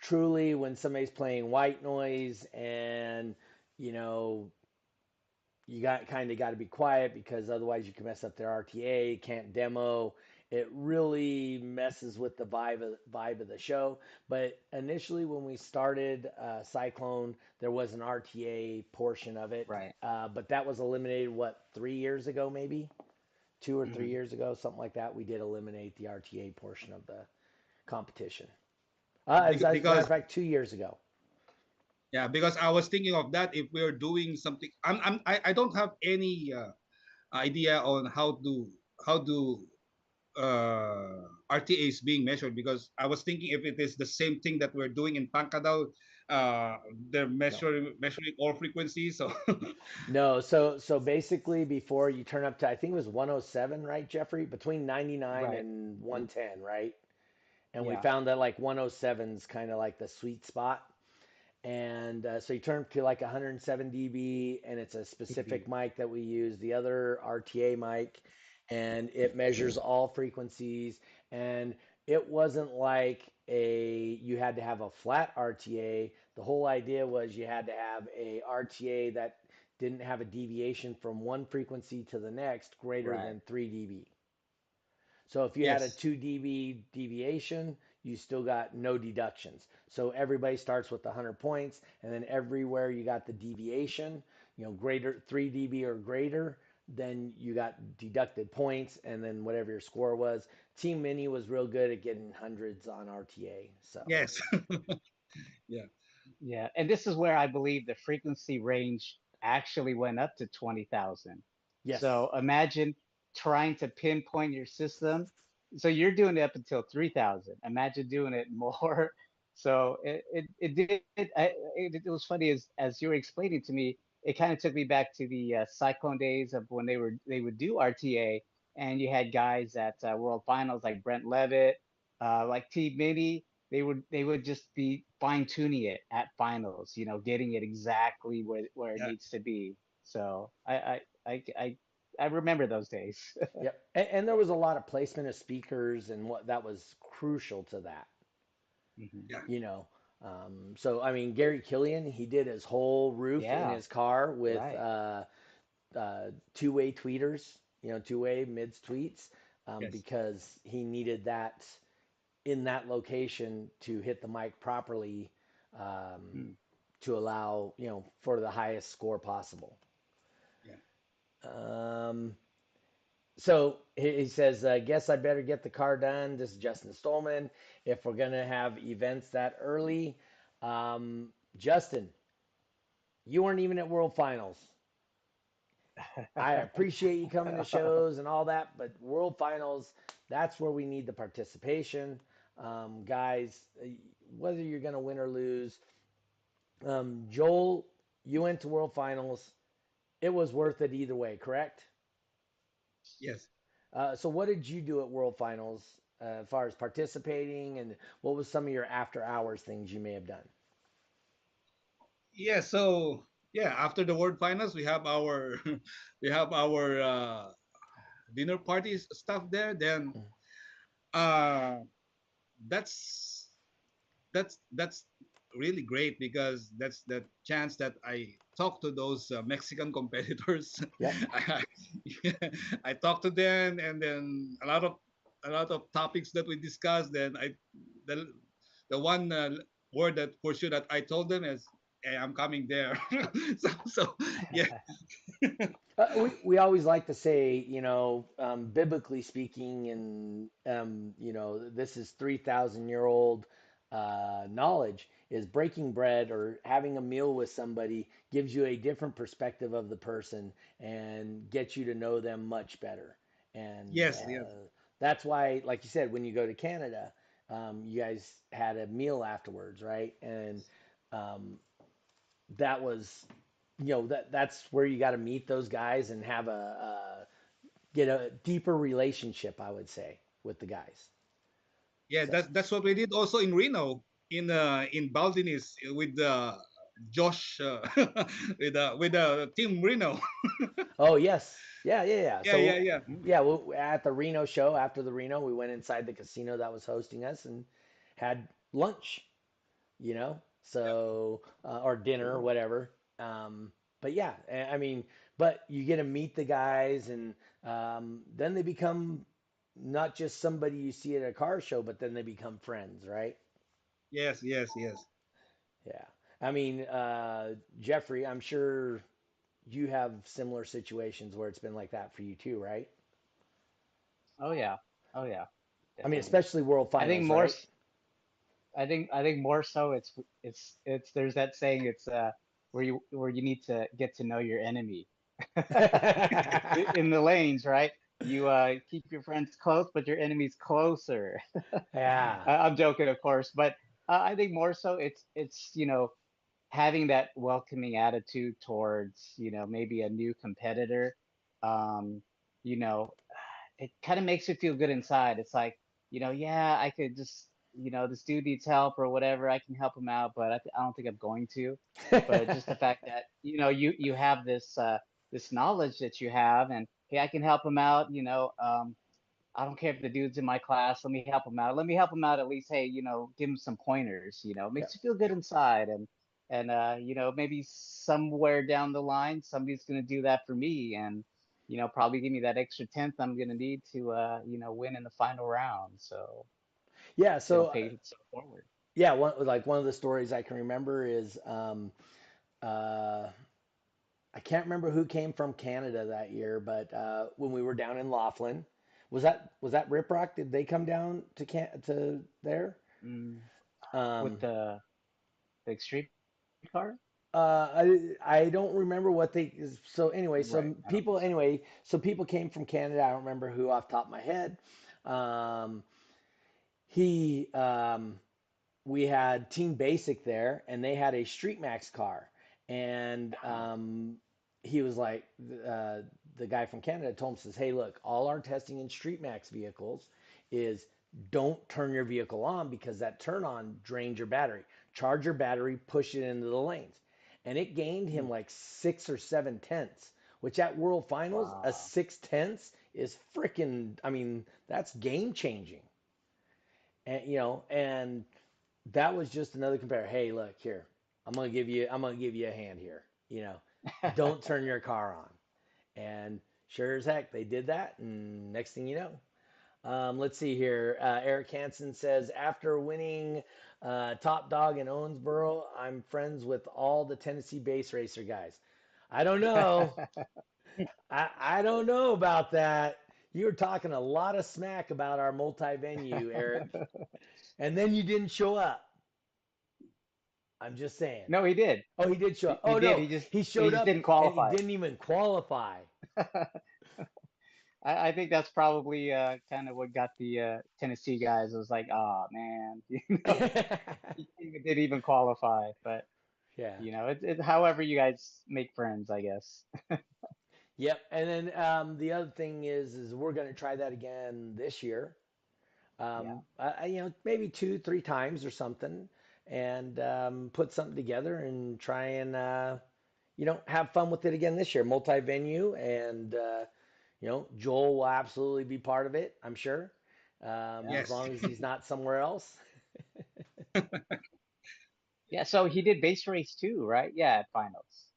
truly, when somebody's playing white noise and, you know, you got kind of got to be quiet because otherwise you can mess up their RTA, can't demo. It really messes with the vibe of, vibe of the show. But initially, when we started uh, Cyclone, there was an RTA portion of it. Right. Uh, but that was eliminated, what, three years ago, maybe? Two or three Mhm. years ago, something like that. We did eliminate the RTA portion of the competition. Uh, as, Beca- as a matter of fact, two years ago. Yeah, because I was thinking of that if we're doing something. I'm, I'm I, I don't have any uh, idea on how to how do uh, RTA is being measured because I was thinking if it is the same thing that we're doing in Pancadao, uh, they're measuring measuring all frequencies. So No, so so basically before you turn up to I think it was 107, right, Jeffrey? Between 99 Right. and 110, right? And we found that like 107 is kind of like the sweet spot. And uh, so you turn to like 107 dB, and it's a specific mic that we use, the other RTA mic, and it measures all frequencies. And it wasn't like a you had to have a flat RTA. The whole idea was you had to have a RTA that didn't have a deviation from one frequency to the next greater Right. than 3 dB. So if you had a 2 dB deviation, you still got no deductions. So everybody starts with 100 points, and then everywhere you got the deviation, you know, greater 3 dB or greater, then you got deducted points, and then whatever your score was. Team Mini was real good at getting hundreds on RTA. So yes, Yeah, yeah, and this is where I believe the frequency range actually went up to 20,000. yes, So imagine trying to pinpoint your system. So you're doing it up until 3,000. Imagine doing it more. So it, it, it did, it, I, it, it was funny as, as you were explaining to me, it kind of took me back to the uh, Cyclone days of when they were, they would do RTA and you had guys at uh, World Finals like Brent Levitt, uh, like T Mini, they would, they would just be fine tuning it at finals, you know, getting it exactly where, where it Yeah. needs to be. So I, I, I, I I remember those days. yep. And, and there was a lot of placement of speakers, and what that was crucial to that. Mhm. you know. Um, so I mean, Gary Killian, he did his whole roof Yeah. in his car with Right. uh, uh, two-way tweeters, you know, two-way mids tweets, um, Yes. because he needed that in that location to hit the mic properly um, Mm. to allow, you know, for the highest score possible. Yeah. Um, so he, says, I guess I better get the car done. This is Justin Stolman. If we're going to have events that early, um, Justin, you weren't even at World Finals. I appreciate you coming to shows and all that, but World Finals, that's where we need the participation. Um, guys, uh, whether you're going to win or lose, um, Joel, you went to World Finals. It was worth it either way, correct? Yes. Uh, so, what did you do at World Finals uh, as far as participating, and what was some of your after hours things you may have done? yeah so yeah after the world finals we have our we have our uh, dinner parties stuff there then uh that's that's that's really great because that's the chance that i talk to those uh, mexican competitors. Yeah. I, I talk to them and then a lot of a lot of topics that we discussed then i the the one uh, word that for sure that i told them is hey i'm coming there. So so yeah. Uh, we, we always like to say, you know, um, biblically speaking, and, um, you know, this is 3,000 year old uh, knowledge is breaking bread or having a meal with somebody gives you a different perspective of the person and gets you to know them much better. And Yes, uh, that's why, like you said, when you go to Canada, um, you guys had a meal afterwards, right? And um, that was, you know, that that's where you got to meet those guys and have a, a get a deeper relationship, I would say, with the guys. Yeah, So- that's that's what we did also in Reno, in uh, in Baldinis with uh, Josh, uh, with uh, with uh, Team Reno. Oh yes, yeah, yeah, yeah. Yeah, so, yeah, yeah. yeah. Well, at the Reno show, after the Reno, we went inside the casino that was hosting us and had lunch. You know, so uh, or dinner or whatever. Um, but yeah, I I mean, but you get to meet the guys, and um, then they become not just somebody you see at a car show, but then they become friends, right? Yes, yes, yes. Yeah. I mean, uh, Jeffrey, I'm sure you have similar situations where it's been like that for you too, right? Oh yeah. Oh yeah. I mean, especially World finals. I think more. right? s- I think I think more so. It's it's it's. There's that saying. It's uh where you where you need to get to know your enemy in the lanes, right? You uh keep your friends close, but your enemies closer. yeah. I, I'm joking, of course, but uh, I think more so. It's it's you know having that welcoming attitude towards you know maybe a new competitor. Um, you know, it kind of makes you feel good inside. It's like you know, yeah, I could just you know this dude needs help or whatever. I can help him out, but I, th- I don't think I'm going to. But just the fact that you know you you have this uh, this knowledge that you have, and hey, I can help him out. You know, um, I don't care if the dude's in my class. Let me help him out. Let me help him out at least. Hey, you know, give him some pointers. You know, makes you feel good inside, and and uh, you know maybe somewhere down the line somebody's gonna do that for me, and you know probably give me that extra tenth I'm gonna need to uh, you know win in the final round. So yeah. so So forward. yeah, one like one of the stories I can remember is um, uh, I can't remember who came from Canada that year, but uh, when we were down in Laughlin, was that was that Rip Rock? Did they come down to can to there? Mm, Um, with the the extreme car. Uh, I I don't remember what they. So anyway, so Right, people anyway, so people came from Canada. I don't remember who off the top of my head. Um, he um, we had Team Basic there, and they had a Street Max car, and um, he was like, uh, the guy from Canada told him says, "Hey, look, all our testing in Street Max vehicles is don't turn your vehicle on because that turn on drains your battery. Charge your battery, push it into the lanes." And it gained him like six or seven tenths, which at World Finals, Wow. a six tenths is freaking. I mean, that's game changing. And you know, and that was just another compare. Hey, look here. I'm gonna give you. I'm gonna give you a hand here. You know, don't turn your car on. And sure as heck, they did that. And next thing you know, um, let's see here. Uh, Eric Hansen says after winning uh, Top Dog in Owensboro, I'm friends with all the Tennessee bass racer guys. I don't know. I, I don't know about that. You were talking a lot of smack about our multi-venue, Eric, and then you didn't show up. I'm just saying. no, he did. Oh, he did show up. He Oh did, no, he just- he he showed just up. didn't qualify. he didn't even qualify. I, I think that's probably uh, kind of what got the uh, Tennessee guys. It was like, oh man, you know, he didn't even qualify. But yeah. you know, it, it, however you guys make friends, I guess. Yep. And then um, the other thing is, is we're going to try that again this year. Um, I, I- you know, maybe two, three times or something, and um, put something together and try and uh, you know have fun with it again this year. Multi-venue, and uh, you know, Joel will absolutely be part of it. I'm sure, um, as long as he's not somewhere else. Yeah. So he did bass race too, right? Yeah, at finals.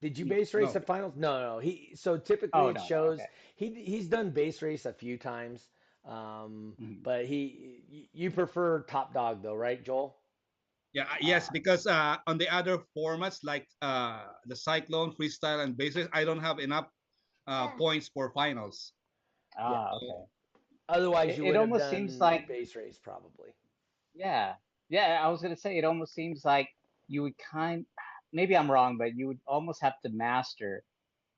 Did you bass race no. at finals? No, no. He so typically Oh, it no, shows okay. he he's done bass race a few times. Um, Mhm. but he you prefer top dog though, right, Joel? Yeah, uh, yes, because uh, on the other formats like uh, the cyclone, freestyle, and bases, I don't have enough uh, points for finals. Ah, okay. Otherwise, It- you it would have almost done seems like- bass race probably. Yeah. Yeah, I was gonna say it almost seems like you would kind maybe I'm wrong, but you would almost have to master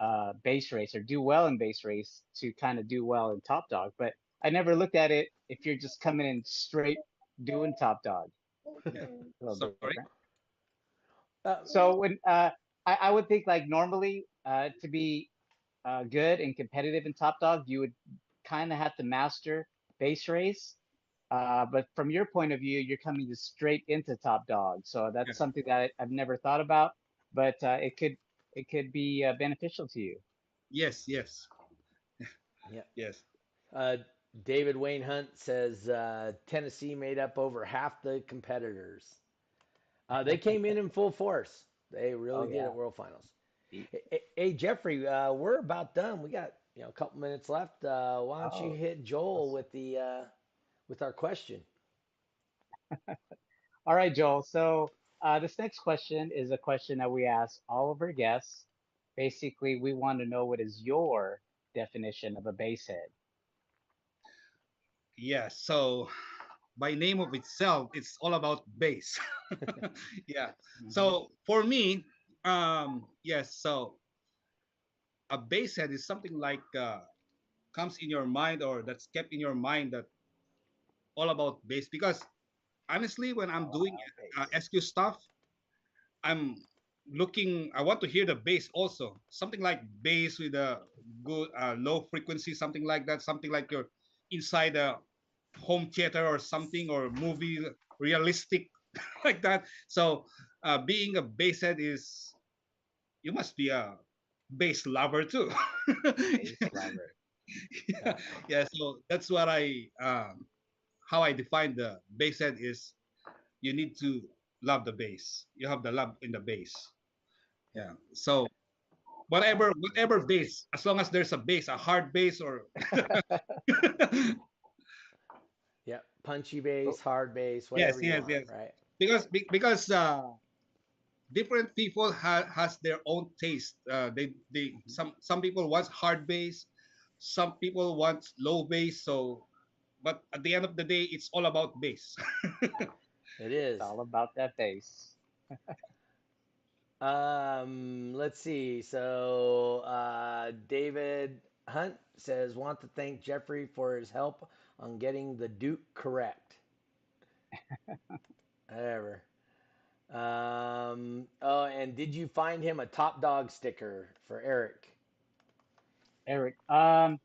uh bass race or do well in bass race to kind of do well in top dog. But I never looked at it if you're just coming in straight doing top dog. Yeah. A little bit Sorry? Uh, So when uh, I, I would think like normally uh, to be uh, good and competitive in Top Dog, you would kind of have to master bass race. Uh, but from your point of view, you're coming just straight into Top Dog, so that's Yeah. something that I, I've never thought about. But uh, it could it could be uh, beneficial to you. Yes, yes. Yeah. Yes. David Wayne Hunt says uh, Tennessee made up over half the competitors. Uh, they came in in full force. They really Oh, did yeah. at World Finals. Hey, hey, Jeffrey, uh, we're about done. We got you know a couple minutes left. Uh, why don't you Oh, hit Joel with the uh, with our question? All right, Joel. So uh, this next question is a question that we ask all of our guests. Basically, we want to know what is your definition of a bass head. Yeah. So by name of itself, it's all about bass. yeah. Mhm. So for me, um, yes. So a bass head is something like uh, comes in your mind or that's kept in your mind that all about bass. Because honestly, when I'm doing uh, SQ stuff, I'm looking. I want to hear the bass also. Something like bass with a good uh, low frequency, something like that. Something like you're inside a home theater or something or movie realistic like that. So uh, being a bass head is you must be a bass lover too. Bass lover. yeah, yeah. So that's what I um, how I define the bass head is you need to love the bass. You have the love in the bass. Yeah. So whatever whatever bass, as long as there's a bass, a hard bass or punchy bass, hard bass, Yes, whatever you yes, want, yes. right? because because uh, different people ha- has their own taste. Uh, they they some some people want hard bass, some people want low bass. So, but at the end of the day, it's all about bass. It is. It's all about that bass. Um, let's see. So, uh, David Hunt says, want to thank Jeffrey for his help on getting the Duke correct. Whatever. Um, oh, and did you find him a top dog sticker for Eric? Eric. Um,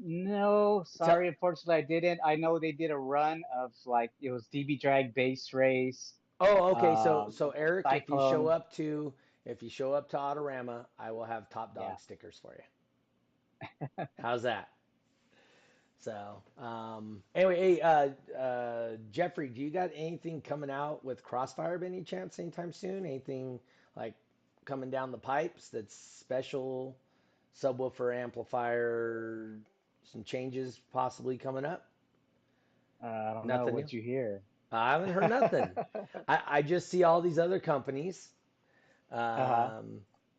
no, sorry, unfortunately I didn't. I know they did a run of like it was DB Drag bass race. Oh, okay. So, Um, so Eric, if you show up to, if you show up to Autorama, I will have top dog Yeah. stickers for you. How's that? So, um, anyway, hey, uh, uh, Jeffrey, do you got anything coming out with Crossfire by any chance anytime soon? Anything like coming down the pipes that's special subwoofer amplifier, some changes possibly coming up? Uh, I don't know Nothing what you hear. I haven't heard nothing. I, I just see all these other companies, um, Uh-huh.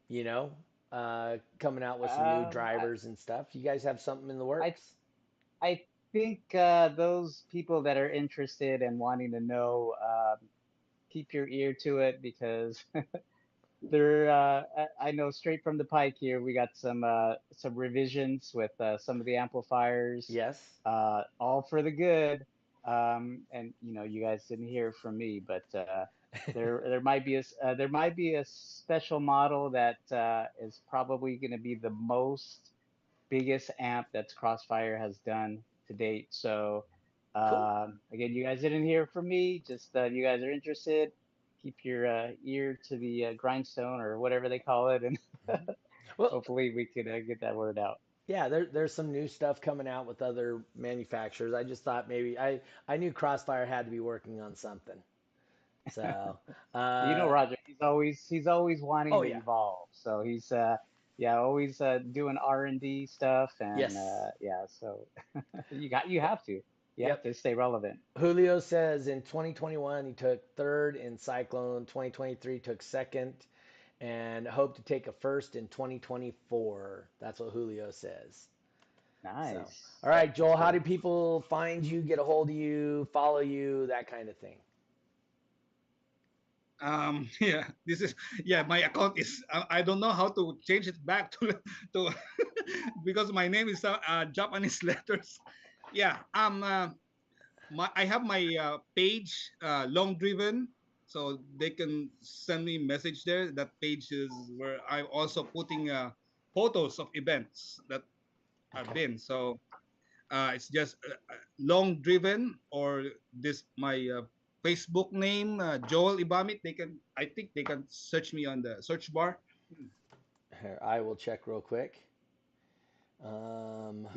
you know, uh, coming out with some Um, new I- drivers and stuff. You guys have something in the works? I think uh, those people that are interested and wanting to know, um, keep your ear to it because they're. Uh, I- I know straight from the pike here. We got some uh, some revisions with uh, some of the amplifiers. yes. uh, all for the good. Um, and you know, you guys didn't hear from me, but uh, there there might be a there might be a special model that uh, is probably going to be the most biggest amp that's Crossfire has done to date. So um, again, you guys didn't hear from me. Just uh, you guys are interested. Keep your uh, ear to the uh, grindstone or whatever they call it, and Well, hopefully we could uh, get that word out. yeah, there, there's some new stuff coming out with other manufacturers. I just thought maybe I, I knew Crossfire had to be working on something. So, uh, you know Roger, he's always he's always wanting oh, to yeah. evolve. So he's uh yeah, always uh doing R and D stuff and Yes. uh yeah, so you got you have to. You have to stay relevant. Julio says in 2021 he took third in Cyclone, 2023 took second, and hope to take a first in 2024. That's what Julio says. Nice. All right, Joel, how do people find you, get a hold of you, follow you, that kind of thing? Um yeah this is yeah my account is i, I don't know how to change it back to to because my name is uh, uh, japanese letters Yeah. Um. Uh, my I have my uh, page, uh, Long Driven, so they can send me message there. That page is where I'm also putting uh, photos of events that I've been. So uh, it's just uh, uh, Long Driven or this my uh, Facebook name, uh, Joel Ybamit. They can I think they can search me on the search bar. Here, I will check real quick. Um,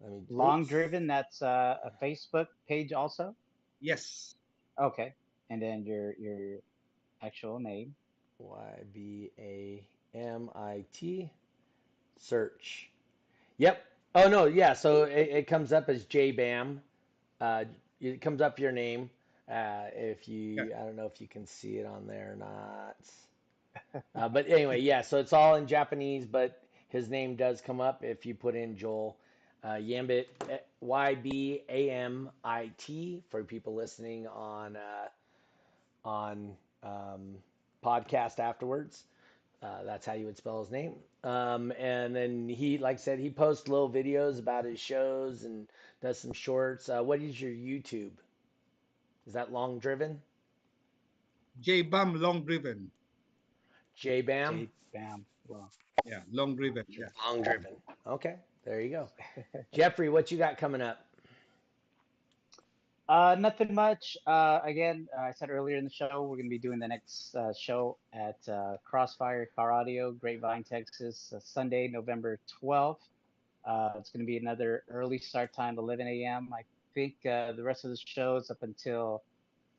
let me. Long oops. Driven, that's uh, a Facebook page also. Yes. Okay, and then your your actual name. Y B A M I T search. Yep. Oh no, yeah. So it, it comes up as JBAM. Uh, it comes up your name. Uh, if you, I don't know if you can see it on there or not. Uh, but anyway, yeah. So it's all in Japanese, but his name does come up if you put in Joel uh, Yambit eh, Y B A M I T for people listening on uh, on um, podcast afterwards. Uh, that's how you would spell his name. Um, and then he, like I said, he posts little videos about his shows and does some shorts. Uh, what is your YouTube? Is that long driven? J Bam Long Driven. J Bam? J- Bam. Well, Yeah, Long Driven. Yeah. Long driven. Okay, there you go. Jeffrey, what you got coming up? Uh, nothing much. Uh, again, uh, I said earlier in the show, we're going to be doing the next uh, show at uh, Crossfire Car Audio, Grapevine, Texas, uh, Sunday, November 12th. Uh, it's going to be another early start time, 11 a.m. I think uh, the rest of the shows up until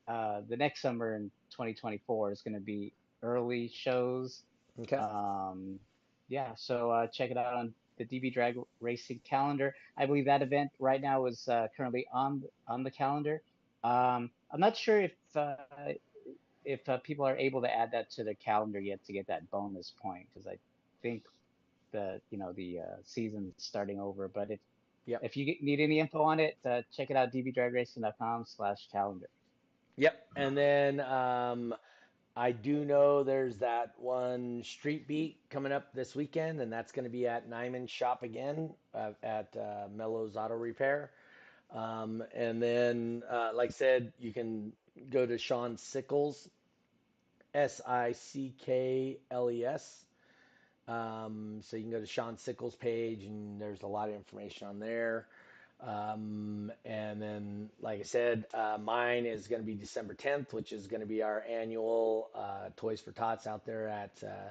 uh, the next summer in 2024 is going to be early shows. Okay. Um, yeah, so uh, check it out on the DB Drag Racing calendar. I believe that event right now is uh, currently on on the calendar. Um, I'm not sure if uh, if uh, people are able to add that to the calendar yet to get that bonus point because I think the you know the uh, season's starting over. But if Yep. if you need any info on it, uh, check it out dbdragracing.com/calendar. Yep. And then um, I do know there's that one street beat coming up this weekend, and that's going to be at Nyman Shop again uh, at uh, Mellows Auto Repair. Um, and then, uh, like I said, you can go to Sean Sickles, S I C K L E S. Um, so you can go to Sean Sickles' page, and there's a lot of information on there. Um, and then, like I said, uh, mine is going to be December 10th, which is going to be our annual uh, Toys for Tots out there at uh,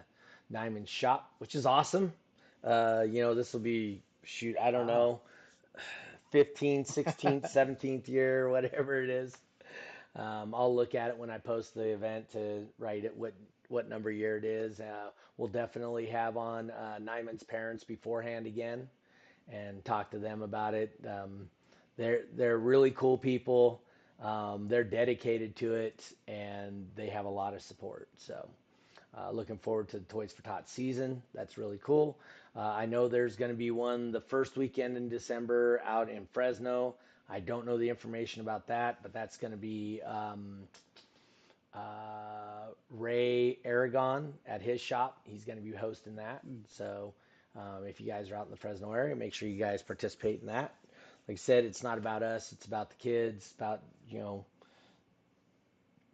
Nyman Shop, which is awesome. Uh, you know, this will be, shoot, I don't know, 15th, 16th, 17th year, whatever it is. Um, I'll look at it when I post the event to write it what what number year it is. Uh, we'll definitely have on uh, Nyman's parents beforehand again and talk to them about it. Um, they're they're really cool people. Um, they're dedicated to it, and they have a lot of support. So, uh, looking forward to the Toys for Tots season. That's really cool. Uh, I know there's going to be one the first weekend in December out in Fresno. I don't know the information about that, but that's going to be um, uh, Ray Aragon at his shop. He's going to be hosting that. So um, if you guys are out in the Fresno area, make sure you guys participate in that. Like I said, it's not about us; it's about the kids. About you know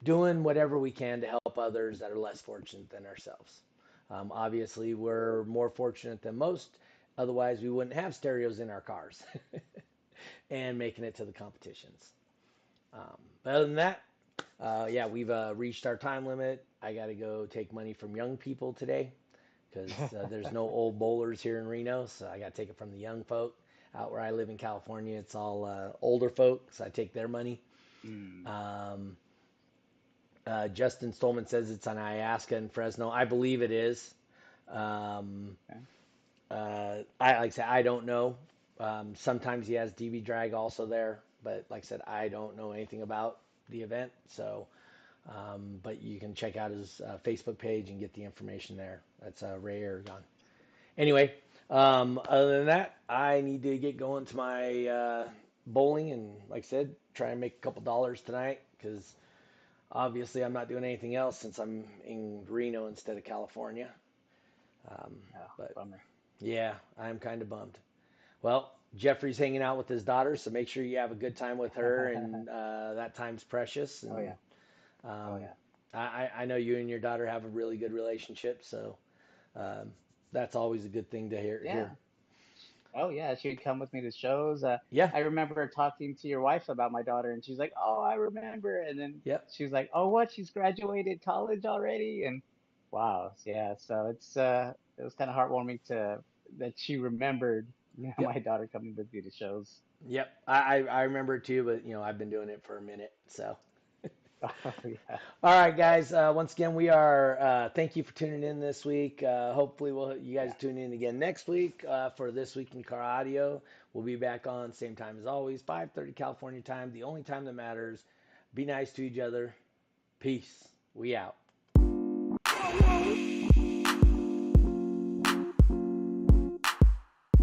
doing whatever we can to help others that are less fortunate than ourselves. Um, obviously, we're more fortunate than most. Otherwise, we wouldn't have stereos in our cars and making it to the competitions. Um, but other than that, uh, yeah, we've uh, reached our time limit. I got to go take money from young people today because uh, there's no old bowlers here in Reno, so I got to take it from the young folk. Out where I live in California, it's all uh, older folks. I take their money. Mm. Um, uh, Justin Stolman says it's on IASCA and Fresno. I believe it is. Um, Okay. uh, I like I said, I don't know. Um, sometimes he has DB Drag also there, but like I said, I don't know anything about the event. So, um, but you can check out his uh, Facebook page and get the information there. That's uh, Ray Aragon. Anyway, um, other than that, I need to get going to my uh, bowling and, like I said, try and make a couple dollars tonight because obviously I'm not doing anything else since I'm in Reno instead of California. Um, Oh, but bummer. yeah, I'm kind of bummed. Well, Jeffrey's hanging out with his daughter, so make sure you have a good time with her, and uh, that time's precious. And, Oh yeah. Um, Oh yeah. I I know you and your daughter have a really good relationship, so um, that's always a good thing to hear. Yeah. hear. Oh yeah. She would come with me to shows. Uh, Yeah. I remember talking to your wife about my daughter, and she's like, "Oh, I remember." And then Yep. she was like, "Oh, what? She's graduated college already?" And wow, yeah. So it's uh, it was kind of heartwarming to that she remembered you know, Yep. my daughter coming with me to shows. Yep. I, I I remember too, but you know I've been doing it for a minute, so. Oh yeah. All right, guys. Uh, once again, we are. Uh, thank you for tuning in this week. Uh, hopefully, we'll you guys tune in again next week uh, for this week in car audio. We'll be back on same time as always, 5:30 California time. The only time that matters. Be nice to each other. Peace. We out.